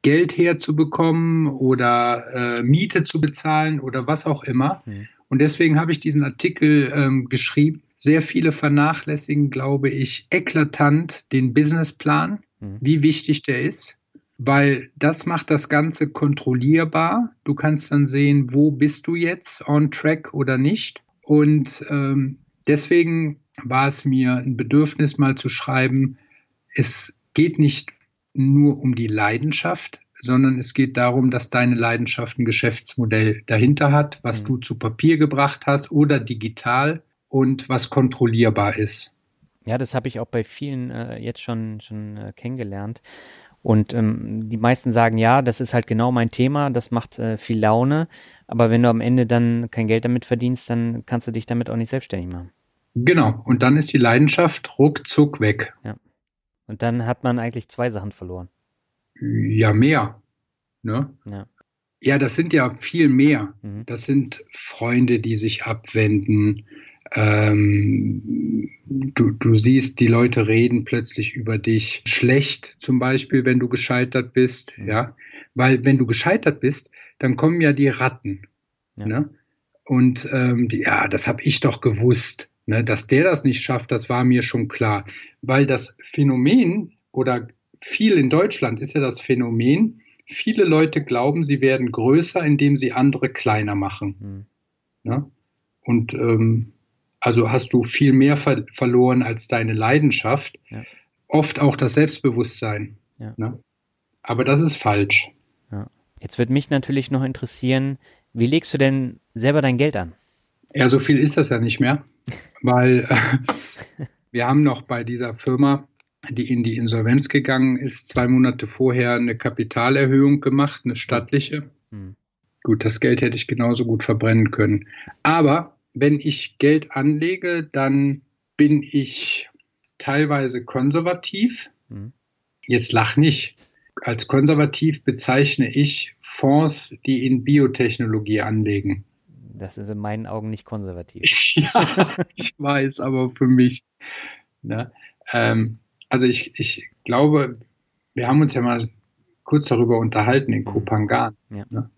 Geld herzubekommen oder äh, Miete zu bezahlen oder was auch immer. Mhm. Und deswegen habe ich diesen Artikel ähm, geschrieben. Sehr viele vernachlässigen, glaube ich, eklatant den Businessplan, mhm. wie wichtig der ist, weil das macht das Ganze kontrollierbar. Du kannst dann sehen, wo bist du jetzt, on track oder nicht. Und ähm, deswegen war es mir ein Bedürfnis, mal zu schreiben, es geht nicht nur um die Leidenschaft, sondern es geht darum, dass deine Leidenschaft ein Geschäftsmodell dahinter hat, was mhm. du zu Papier gebracht hast oder digital und was kontrollierbar ist. Ja, das habe ich auch bei vielen äh, jetzt schon, schon äh, kennengelernt. Und ähm, die meisten sagen, ja, das ist halt genau mein Thema, das macht äh, viel Laune. Aber wenn du am Ende dann kein Geld damit verdienst, dann kannst du dich damit auch nicht selbstständig machen. Genau, und dann ist die Leidenschaft ruckzuck weg. Ja. Und dann hat man eigentlich zwei Sachen verloren. Ja, mehr. Ne? Ja. ja, das sind ja viel mehr. Mhm. Das sind Freunde, die sich abwenden. Ähm, du, du siehst, die Leute reden plötzlich über dich schlecht, zum Beispiel, wenn du gescheitert bist. Mhm. Ja, weil wenn du gescheitert bist, dann kommen ja die Ratten. Ja. Ne? Und ähm, die, ja, das habe ich doch gewusst. Ne, dass der das nicht schafft, das war mir schon klar. Weil das Phänomen oder viel in Deutschland ist ja das Phänomen, viele Leute glauben, sie werden größer, indem sie andere kleiner machen. Mhm. Ne? Und ähm, also hast du viel mehr ver verloren als deine Leidenschaft. Ja. Oft auch das Selbstbewusstsein. Ja. Ne? Aber das ist falsch. Ja. Jetzt würde mich natürlich noch interessieren, wie legst du denn selber dein Geld an? Ja, so viel ist das ja nicht mehr weil äh, wir haben noch bei dieser Firma, die in die Insolvenz gegangen ist, zwei Monate vorher eine Kapitalerhöhung gemacht, eine stattliche. Mhm. Gut, das Geld hätte ich genauso gut verbrennen können. Aber wenn ich Geld anlege, dann bin ich teilweise konservativ. Mhm. Jetzt lach nicht. Als konservativ bezeichne ich Fonds, die in Biotechnologie anlegen. Das ist in meinen Augen nicht konservativ. ja, ich weiß, aber für mich. Ne? Ähm, also ich, ich glaube, wir haben uns ja mal kurz darüber unterhalten in mhm. Kopangan. Ja. Ne?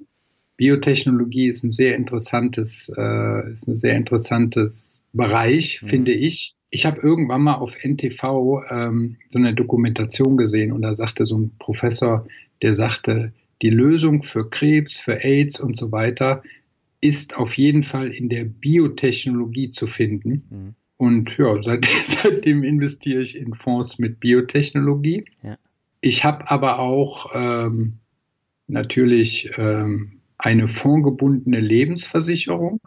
Biotechnologie ist ein sehr interessantes, äh, ist ein sehr interessantes Bereich, mhm. finde ich. Ich habe irgendwann mal auf NTV ähm, so eine Dokumentation gesehen und da sagte so ein Professor, der sagte, die Lösung für Krebs, für AIDS und so weiter ist auf jeden Fall in der Biotechnologie zu finden. Mhm. Und ja, seit, seitdem investiere ich in Fonds mit Biotechnologie. Ja. Ich habe aber auch ähm, natürlich ähm, eine fondgebundene Lebensversicherung.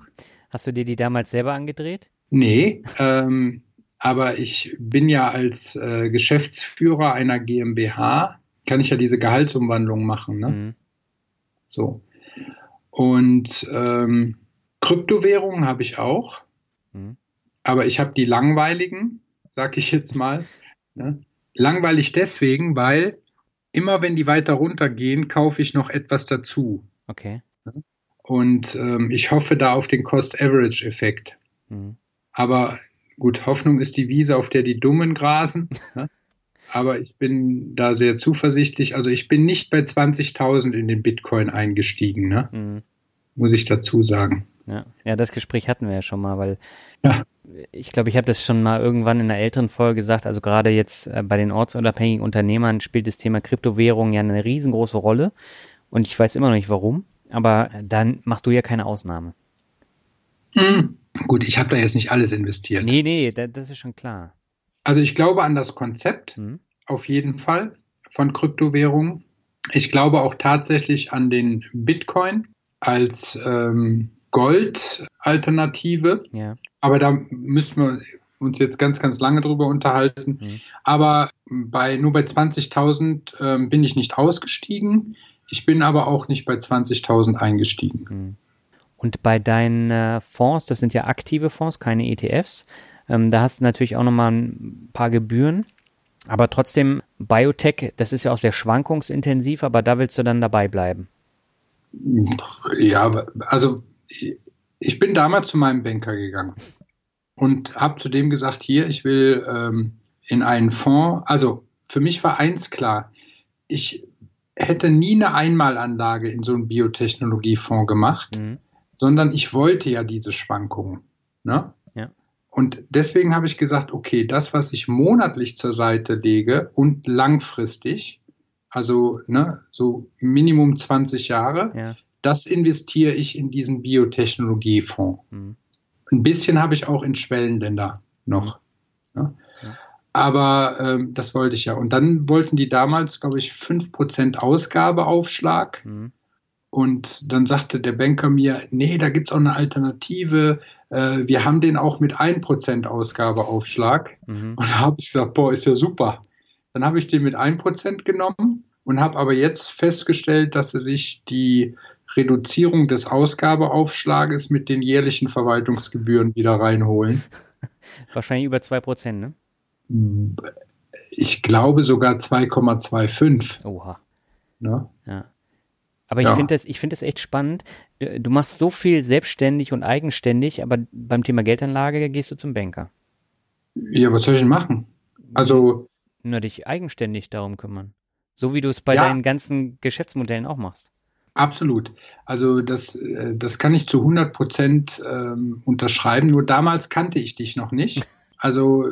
Hast du dir die damals selber angedreht? Nee, ähm, aber ich bin ja als äh, Geschäftsführer einer GmbH, kann ich ja diese Gehaltsumwandlung machen. Ne? Mhm. So. Und ähm, Kryptowährungen habe ich auch, mhm. aber ich habe die langweiligen, sag ich jetzt mal. Ne? Langweilig deswegen, weil immer wenn die weiter runtergehen, kaufe ich noch etwas dazu. Okay. Und ähm, ich hoffe da auf den Cost-Average-Effekt. Mhm. Aber gut, Hoffnung ist die Wiese, auf der die Dummen grasen. Aber ich bin da sehr zuversichtlich. Also ich bin nicht bei 20.000 in den Bitcoin eingestiegen, ne? Mhm. muss ich dazu sagen. Ja. ja, das Gespräch hatten wir ja schon mal, weil ja. ich glaube, ich habe das schon mal irgendwann in einer älteren Folge gesagt. Also gerade jetzt äh, bei den ortsunabhängigen Unternehmern spielt das Thema Kryptowährung ja eine riesengroße Rolle. Und ich weiß immer noch nicht warum. Aber dann machst du ja keine Ausnahme. Hm. Gut, ich habe da jetzt nicht alles investiert. Nee, nee, das ist schon klar. Also ich glaube an das Konzept, hm. auf jeden Fall, von Kryptowährungen. Ich glaube auch tatsächlich an den Bitcoin als ähm, Gold-Alternative. Ja. Aber da müssten wir uns jetzt ganz, ganz lange drüber unterhalten. Mhm. Aber bei, nur bei 20.000 ähm, bin ich nicht ausgestiegen. Ich bin aber auch nicht bei 20.000 eingestiegen. Mhm. Und bei deinen äh, Fonds, das sind ja aktive Fonds, keine ETFs, ähm, da hast du natürlich auch nochmal ein paar Gebühren. Aber trotzdem, Biotech, das ist ja auch sehr schwankungsintensiv, aber da willst du dann dabei bleiben. Ja, also ich bin damals zu meinem Banker gegangen und habe zu dem gesagt, hier, ich will ähm, in einen Fonds, also für mich war eins klar, ich hätte nie eine Einmalanlage in so einen Biotechnologiefonds gemacht, mhm. sondern ich wollte ja diese Schwankungen. Ne? Und deswegen habe ich gesagt, okay, das, was ich monatlich zur Seite lege und langfristig, also ne, so Minimum 20 Jahre, ja. das investiere ich in diesen Biotechnologiefonds. Mhm. Ein bisschen habe ich auch in Schwellenländer noch. Mhm. Ne? Ja. Aber ähm, das wollte ich ja. Und dann wollten die damals, glaube ich, 5% Ausgabeaufschlag. Mhm. Und dann sagte der Banker mir, nee, da gibt es auch eine Alternative. Äh, wir haben den auch mit 1% Ausgabeaufschlag. Mhm. Und da habe ich gesagt, boah, ist ja super. Dann habe ich den mit 1% genommen und habe aber jetzt festgestellt, dass sie sich die Reduzierung des Ausgabeaufschlages mit den jährlichen Verwaltungsgebühren wieder reinholen. Wahrscheinlich über 2%, ne? Ich glaube sogar 2,25. Oha. Ne? Ja. Aber ich ja. finde das, find das echt spannend. Du, du, machst so viel selbstständig und eigenständig, aber beim Thema Geldanlage gehst du zum Banker. Ja, was soll ich denn machen? Also. Nur dich eigenständig darum kümmern. So wie du es bei ja. deinen ganzen Geschäftsmodellen auch machst. Absolut. Also das, äh, das kann ich zu 100 Prozent ähm, unterschreiben. Nur damals kannte ich dich noch nicht. Also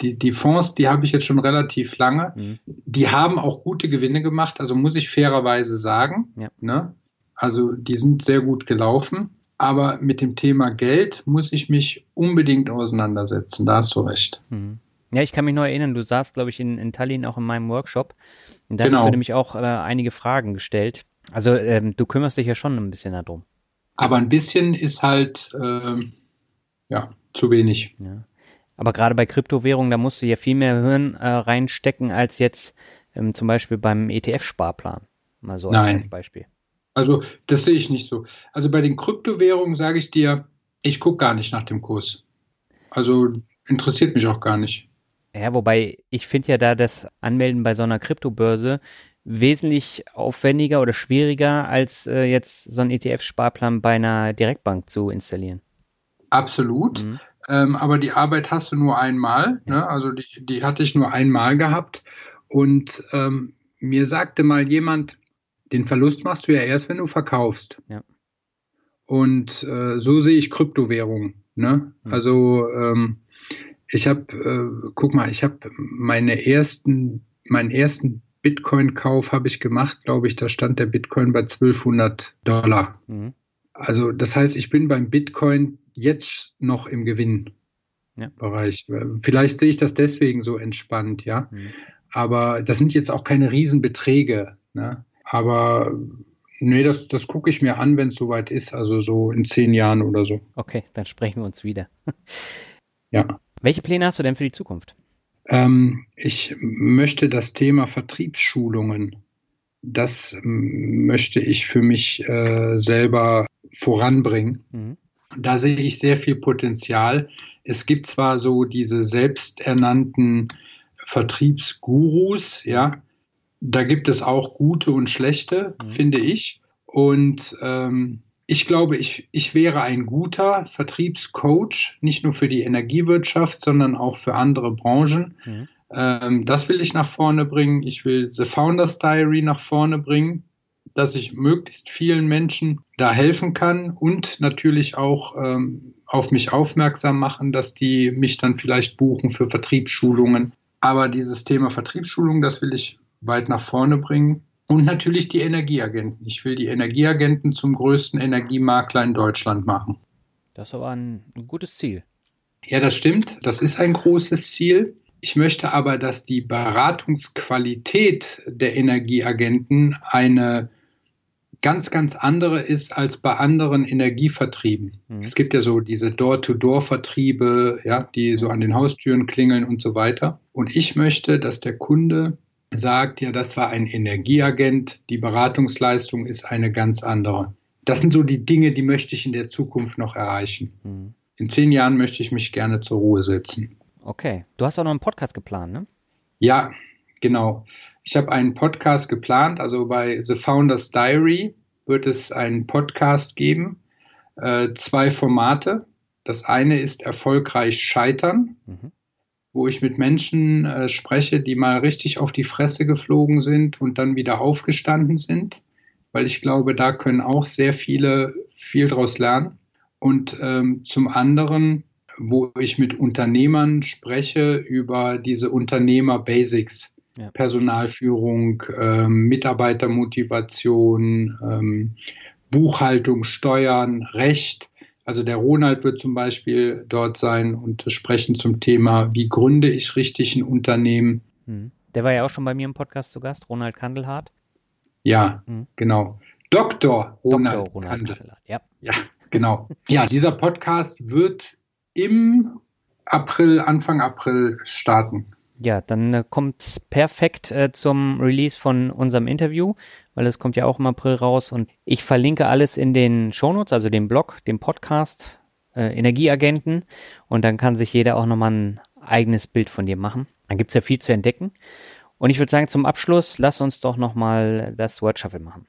die, die Fonds, die habe ich jetzt schon relativ lange. Mhm. Die haben auch gute Gewinne gemacht, also muss ich fairerweise sagen. Ja. Ne? Also die sind sehr gut gelaufen. Aber mit dem Thema Geld muss ich mich unbedingt auseinandersetzen. Da hast du recht. Mhm. Ja, ich kann mich noch erinnern, du saßt, glaube ich, in, in Tallinn auch in meinem Workshop. Und da genau. hast du nämlich auch äh, einige Fragen gestellt. Also ähm, du kümmerst dich ja schon ein bisschen darum. Aber ein bisschen ist halt, äh, ja, zu wenig. Ja. Aber gerade bei Kryptowährungen, da musst du ja viel mehr Hirn äh, reinstecken als jetzt ähm, zum Beispiel beim ETF-Sparplan. Mal so Nein. als Beispiel. Also das sehe ich nicht so. Also bei den Kryptowährungen sage ich dir, ich gucke gar nicht nach dem Kurs. Also interessiert mich auch gar nicht. Ja, wobei ich finde ja da das Anmelden bei so einer Kryptobörse wesentlich aufwendiger oder schwieriger, als äh, jetzt so einen ETF-Sparplan bei einer Direktbank zu installieren. Absolut. Mhm. Ähm, aber die Arbeit hast du nur einmal. Ne? Also die, die hatte ich nur einmal gehabt. Und ähm, mir sagte mal jemand, den Verlust machst du ja erst, wenn du verkaufst. Ja. Und äh, so sehe ich Kryptowährungen. Ne? Mhm. Also ähm, ich habe, äh, guck mal, ich habe meine ersten, meinen ersten Bitcoin-Kauf habe ich gemacht, glaube ich, da stand der Bitcoin bei 1200 Dollar. Mhm. Also das heißt, ich bin beim Bitcoin jetzt noch im Gewinnbereich. Ja. Vielleicht sehe ich das deswegen so entspannt, ja. Mhm. Aber das sind jetzt auch keine Riesenbeträge. Ne? Aber nee, das, das gucke ich mir an, wenn es soweit ist, also so in zehn Jahren oder so. Okay, dann sprechen wir uns wieder. ja. Welche Pläne hast du denn für die Zukunft? Ähm, ich möchte das Thema Vertriebsschulungen, das möchte ich für mich äh, selber voranbringen. Mhm. Da sehe ich sehr viel Potenzial. Es gibt zwar so diese selbsternannten Vertriebsgurus, ja, da gibt es auch gute und schlechte, mhm. finde ich. Und ähm, Ich glaube, ich, ich wäre ein guter Vertriebscoach, nicht nur für die Energiewirtschaft, sondern auch für andere Branchen. Mhm. Ähm, das will ich nach vorne bringen. Ich will The Founders Diary nach vorne bringen, dass ich möglichst vielen Menschen da helfen kann und natürlich auch ähm, auf mich aufmerksam machen, dass die mich dann vielleicht buchen für Vertriebsschulungen. Aber dieses Thema Vertriebsschulung, das will ich weit nach vorne bringen. Und natürlich die Energieagenten. Ich will die Energieagenten zum größten Energiemakler in Deutschland machen. Das ist aber ein, ein gutes Ziel. Ja, das stimmt. Das ist ein großes Ziel. Ich möchte aber, dass die Beratungsqualität der Energieagenten eine ganz, ganz andere ist als bei anderen Energievertrieben. Mhm. Es gibt ja so diese Door-to-Door-Vertriebe, ja, die so an den Haustüren klingeln und so weiter. Und ich möchte, dass der Kunde sagt, ja, das war ein Energieagent, die Beratungsleistung ist eine ganz andere. Das sind so die Dinge, die möchte ich in der Zukunft noch erreichen. Mhm. In zehn Jahren möchte ich mich gerne zur Ruhe setzen. Okay. Du hast auch noch einen Podcast geplant, ne? Ja, genau. Ich habe einen Podcast geplant, also bei The Founders Diary wird es einen Podcast geben, äh, zwei Formate. Das eine ist erfolgreich scheitern. Mhm wo ich mit Menschen äh, spreche, die mal richtig auf die Fresse geflogen sind und dann wieder aufgestanden sind, weil ich glaube, da können auch sehr viele viel daraus lernen. Und ähm, zum anderen, wo ich mit Unternehmern spreche über diese Unternehmer-Basics. Ja. Personalführung, ähm, Mitarbeitermotivation, ähm, Buchhaltung, Steuern, Recht, also der Ronald wird zum Beispiel dort sein und sprechen zum Thema, wie gründe ich richtig ein Unternehmen. Hm. Der war ja auch schon bei mir im Podcast zu Gast, Ronald Kandelhardt. Ja, hm. genau. Dr. Ronald, Dr. Ronald Kandel. Kandelhardt, ja. Ja, genau. Ja, dieser Podcast wird im April, Anfang April starten. Ja, dann äh, kommt es perfekt äh, zum Release von unserem Interview weil es kommt ja auch im April raus. Und ich verlinke alles in den Shownotes, also den Blog, dem Podcast, äh, Energieagenten. Und dann kann sich jeder auch nochmal ein eigenes Bild von dir machen. Dann gibt es ja viel zu entdecken. Und ich würde sagen, zum Abschluss, lass uns doch nochmal das Word Shuffle machen.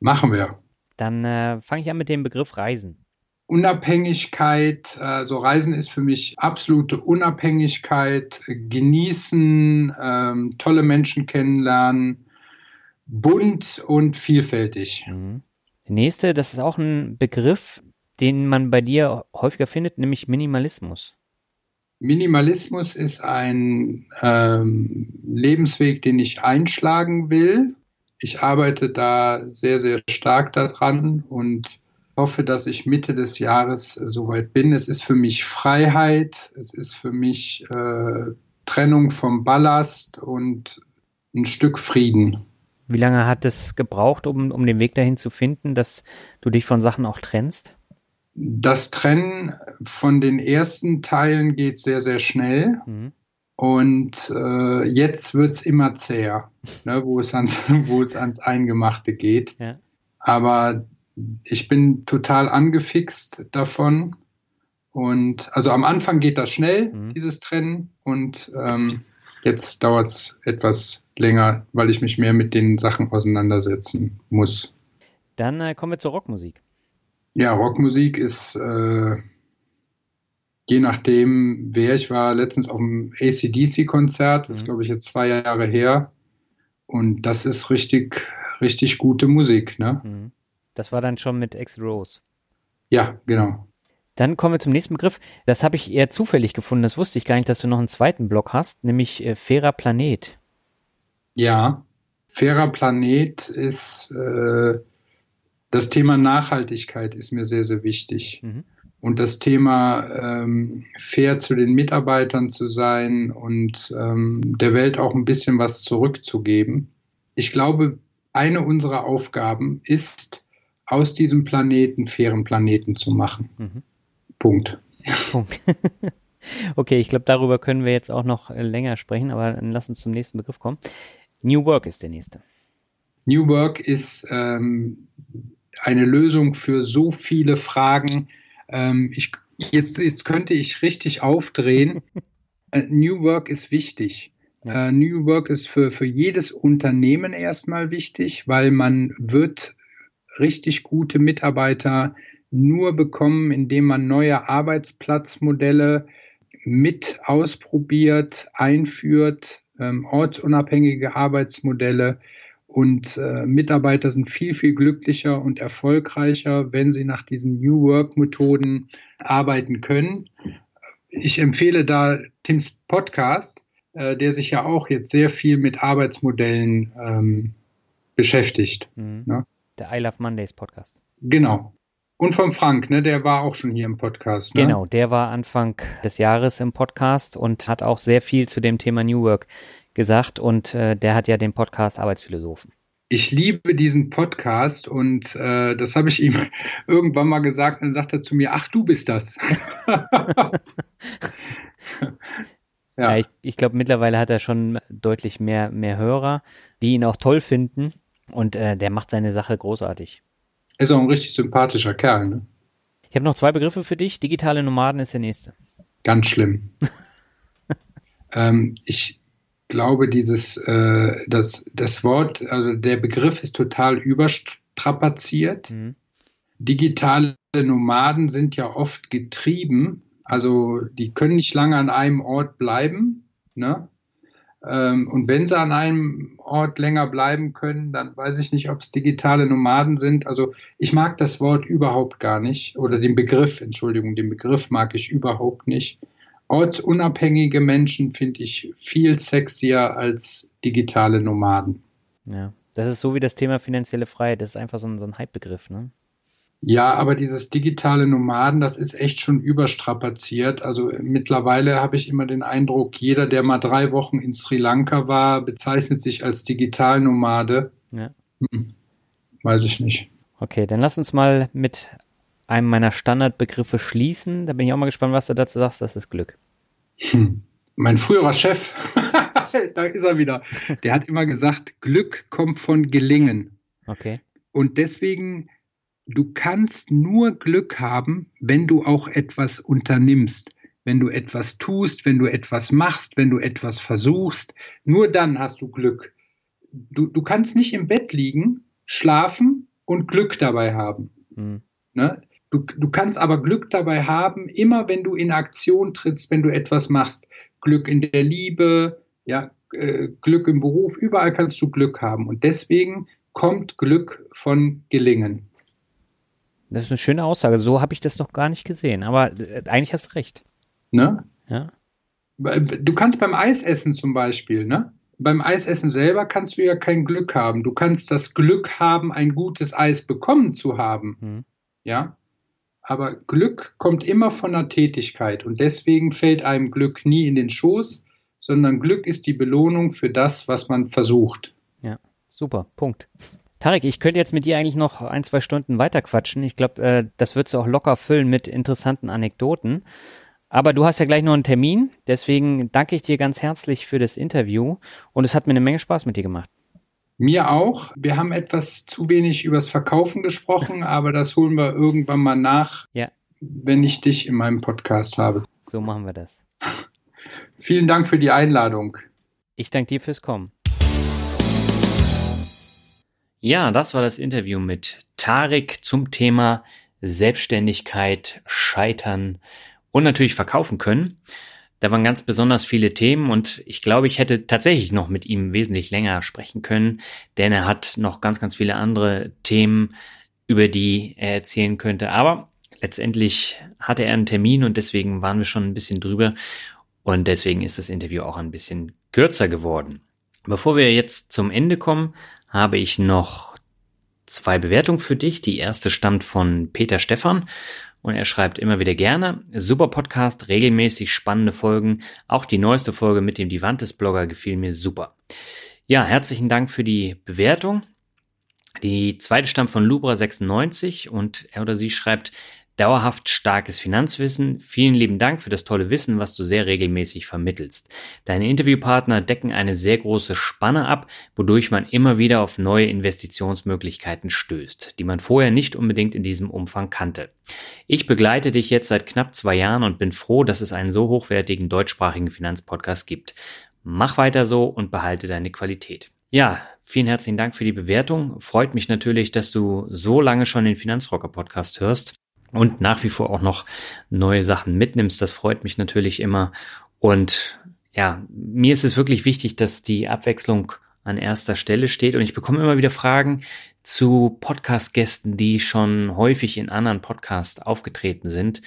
Machen wir. Dann äh, fange ich an mit dem Begriff Reisen. Unabhängigkeit, also Reisen ist für mich absolute Unabhängigkeit, genießen, ähm, tolle Menschen kennenlernen, bunt und vielfältig. Mhm. nächste, das ist auch ein Begriff, den man bei dir häufiger findet, nämlich Minimalismus. Minimalismus ist ein ähm, Lebensweg, den ich einschlagen will. Ich arbeite da sehr, sehr stark daran und hoffe, dass ich Mitte des Jahres soweit bin. Es ist für mich Freiheit, es ist für mich äh, Trennung vom Ballast und ein Stück Frieden. Wie lange hat es gebraucht, um, um den Weg dahin zu finden, dass du dich von Sachen auch trennst? Das Trennen von den ersten Teilen geht sehr, sehr schnell. Mhm. Und äh, jetzt wird es immer zäher, ne, wo, es ans, wo es ans Eingemachte geht. Ja. Aber ich bin total angefixt davon. Und also am Anfang geht das schnell, mhm. dieses Trennen. Und ähm, jetzt dauert es etwas länger, weil ich mich mehr mit den Sachen auseinandersetzen muss. Dann äh, kommen wir zur Rockmusik. Ja, Rockmusik ist äh, je nachdem, wer ich war, letztens auf dem ACDC-Konzert, das ist mhm. glaube ich jetzt zwei Jahre her. Und das ist richtig, richtig gute Musik. Ne? Mhm. Das war dann schon mit X Rose. Ja, genau. Dann kommen wir zum nächsten Begriff. Das habe ich eher zufällig gefunden. Das wusste ich gar nicht, dass du noch einen zweiten Block hast, nämlich äh, fairer Planet. Ja, fairer Planet ist äh, das Thema Nachhaltigkeit ist mir sehr, sehr wichtig. Mhm. Und das Thema ähm, fair zu den Mitarbeitern zu sein und ähm, der Welt auch ein bisschen was zurückzugeben. Ich glaube, eine unserer Aufgaben ist, aus diesem Planeten fairen Planeten zu machen. Mhm. Punkt. Punkt. okay, ich glaube, darüber können wir jetzt auch noch länger sprechen, aber dann lass uns zum nächsten Begriff kommen. New Work ist der nächste. New Work ist ähm, eine Lösung für so viele Fragen. Ähm, ich, jetzt, jetzt könnte ich richtig aufdrehen. äh, New Work ist wichtig. Ja. Äh, New Work ist für, für jedes Unternehmen erstmal wichtig, weil man wird richtig gute Mitarbeiter nur bekommen, indem man neue Arbeitsplatzmodelle mit ausprobiert, einführt, ähm, ortsunabhängige Arbeitsmodelle und äh, Mitarbeiter sind viel, viel glücklicher und erfolgreicher, wenn sie nach diesen New Work-Methoden arbeiten können. Ich empfehle da Tims Podcast, äh, der sich ja auch jetzt sehr viel mit Arbeitsmodellen ähm, beschäftigt. Mhm. Ne? Der I Love Mondays Podcast. Genau. Und vom Frank, ne, der war auch schon hier im Podcast. Ne? Genau, der war Anfang des Jahres im Podcast und hat auch sehr viel zu dem Thema New Work gesagt und äh, der hat ja den Podcast Arbeitsphilosophen. Ich liebe diesen Podcast und äh, das habe ich ihm irgendwann mal gesagt. Dann sagt er zu mir, ach, du bist das. ja. ich, ich glaube, mittlerweile hat er schon deutlich mehr, mehr Hörer, die ihn auch toll finden und äh, der macht seine Sache großartig. Ist auch ein richtig sympathischer Kerl, ne? Ich habe noch zwei Begriffe für dich. Digitale Nomaden ist der nächste. Ganz schlimm. ähm, ich glaube, dieses, äh, das, das Wort, also der Begriff ist total überstrapaziert. Mhm. Digitale Nomaden sind ja oft getrieben, also die können nicht lange an einem Ort bleiben. Ne? Ähm, und wenn sie an einem Ort länger bleiben können, dann weiß ich nicht, ob es digitale Nomaden sind. Also ich mag das Wort überhaupt gar nicht oder den Begriff, Entschuldigung, den Begriff mag ich überhaupt nicht. Ortsunabhängige Menschen finde ich viel sexier als digitale Nomaden. Ja, das ist so wie das Thema finanzielle Freiheit. Das ist einfach so ein, so ein Hype-Begriff, ne? Ja, aber dieses digitale Nomaden, das ist echt schon überstrapaziert. Also mittlerweile habe ich immer den Eindruck, jeder, der mal drei Wochen in Sri Lanka war, bezeichnet sich als Digitalnomade. Ja. Hm, weiß ich nicht. Okay, dann lass uns mal mit einem meiner Standardbegriffe schließen. Da bin ich auch mal gespannt, was du dazu sagst. Das ist Glück. Hm. Mein früherer Chef, da ist er wieder, der hat immer gesagt, Glück kommt von Gelingen. Okay. Und deswegen du kannst nur Glück haben, wenn du auch etwas unternimmst, wenn du etwas tust, wenn du etwas machst, wenn du etwas versuchst. Nur dann hast du Glück. Du, du kannst nicht im Bett liegen, schlafen und Glück dabei haben. Mhm. Ne? Du, du kannst aber Glück dabei haben, immer wenn du in Aktion trittst, wenn du etwas machst. Glück in der Liebe, ja, äh, Glück im Beruf, überall kannst du Glück haben. Und deswegen kommt Glück von Gelingen. Das ist eine schöne Aussage. So habe ich das noch gar nicht gesehen. Aber äh, eigentlich hast du recht. Ne? Ja. Du kannst beim Eisessen zum Beispiel, ne? Beim Eisessen selber kannst du ja kein Glück haben. Du kannst das Glück haben, ein gutes Eis bekommen zu haben. Mhm. Ja. Aber Glück kommt immer von der Tätigkeit und deswegen fällt einem Glück nie in den Schoß, sondern Glück ist die Belohnung für das, was man versucht. Ja, super, Punkt. Tarek, ich könnte jetzt mit dir eigentlich noch ein, zwei Stunden weiterquatschen. Ich glaube, äh, das würdest du auch locker füllen mit interessanten Anekdoten. Aber du hast ja gleich noch einen Termin, deswegen danke ich dir ganz herzlich für das Interview und es hat mir eine Menge Spaß mit dir gemacht. Mir auch. Wir haben etwas zu wenig übers Verkaufen gesprochen, aber das holen wir irgendwann mal nach, ja. wenn ich dich in meinem Podcast habe. So machen wir das. Vielen Dank für die Einladung. Ich danke dir fürs Kommen. Ja, das war das Interview mit Tarek zum Thema Selbstständigkeit, Scheitern und natürlich verkaufen können. Da waren ganz besonders viele Themen und ich glaube, ich hätte tatsächlich noch mit ihm wesentlich länger sprechen können, denn er hat noch ganz, ganz viele andere Themen, über die er erzählen könnte. Aber letztendlich hatte er einen Termin und deswegen waren wir schon ein bisschen drüber und deswegen ist das Interview auch ein bisschen kürzer geworden. Bevor wir jetzt zum Ende kommen, habe ich noch zwei Bewertungen für dich. Die erste stammt von Peter Stephan und er schreibt immer wieder gerne. Super Podcast, regelmäßig spannende Folgen. Auch die neueste Folge mit dem Divantes Blogger gefiel mir super. Ja, herzlichen Dank für die Bewertung. Die zweite stammt von Lubra96 und er oder sie schreibt, Dauerhaft starkes Finanzwissen. Vielen lieben Dank für das tolle Wissen, was du sehr regelmäßig vermittelst. Deine Interviewpartner decken eine sehr große Spanne ab, wodurch man immer wieder auf neue Investitionsmöglichkeiten stößt, die man vorher nicht unbedingt in diesem Umfang kannte. Ich begleite dich jetzt seit knapp zwei Jahren und bin froh, dass es einen so hochwertigen deutschsprachigen Finanzpodcast gibt. Mach weiter so und behalte deine Qualität. Ja, vielen herzlichen Dank für die Bewertung. Freut mich natürlich, dass du so lange schon den Finanzrocker Podcast hörst und nach wie vor auch noch neue Sachen mitnimmst. Das freut mich natürlich immer. Und ja, mir ist es wirklich wichtig, dass die Abwechslung an erster Stelle steht. Und ich bekomme immer wieder Fragen zu Podcast-Gästen, die schon häufig in anderen Podcasts aufgetreten sind.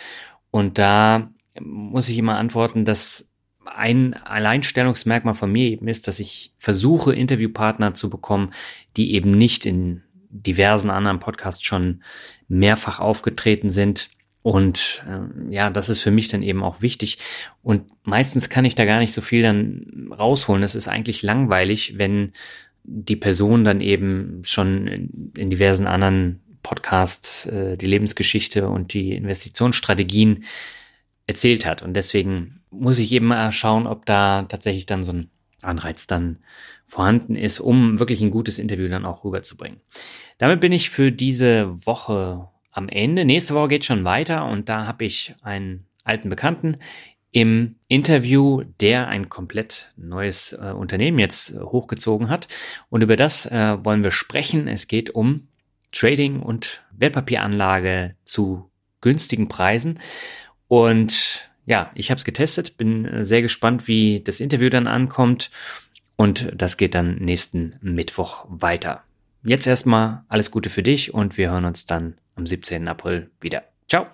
Und da muss ich immer antworten, dass ein Alleinstellungsmerkmal von mir eben ist, dass ich versuche, Interviewpartner zu bekommen, die eben nicht in diversen anderen Podcasts schon mehrfach aufgetreten sind. Und äh, ja, das ist für mich dann eben auch wichtig. Und meistens kann ich da gar nicht so viel dann rausholen. Es ist eigentlich langweilig, wenn die Person dann eben schon in, in diversen anderen Podcasts äh, die Lebensgeschichte und die Investitionsstrategien erzählt hat. Und deswegen muss ich eben mal schauen, ob da tatsächlich dann so ein Anreiz dann vorhanden ist, um wirklich ein gutes Interview dann auch rüberzubringen. Damit bin ich für diese Woche am Ende. Nächste Woche geht schon weiter und da habe ich einen alten Bekannten im Interview, der ein komplett neues äh, Unternehmen jetzt äh, hochgezogen hat. Und über das äh, wollen wir sprechen. Es geht um Trading und Wertpapieranlage zu günstigen Preisen. Und ja, ich habe es getestet, bin äh, sehr gespannt, wie das Interview dann ankommt. Und das geht dann nächsten Mittwoch weiter. Jetzt erstmal alles Gute für dich und wir hören uns dann am 17. April wieder. Ciao!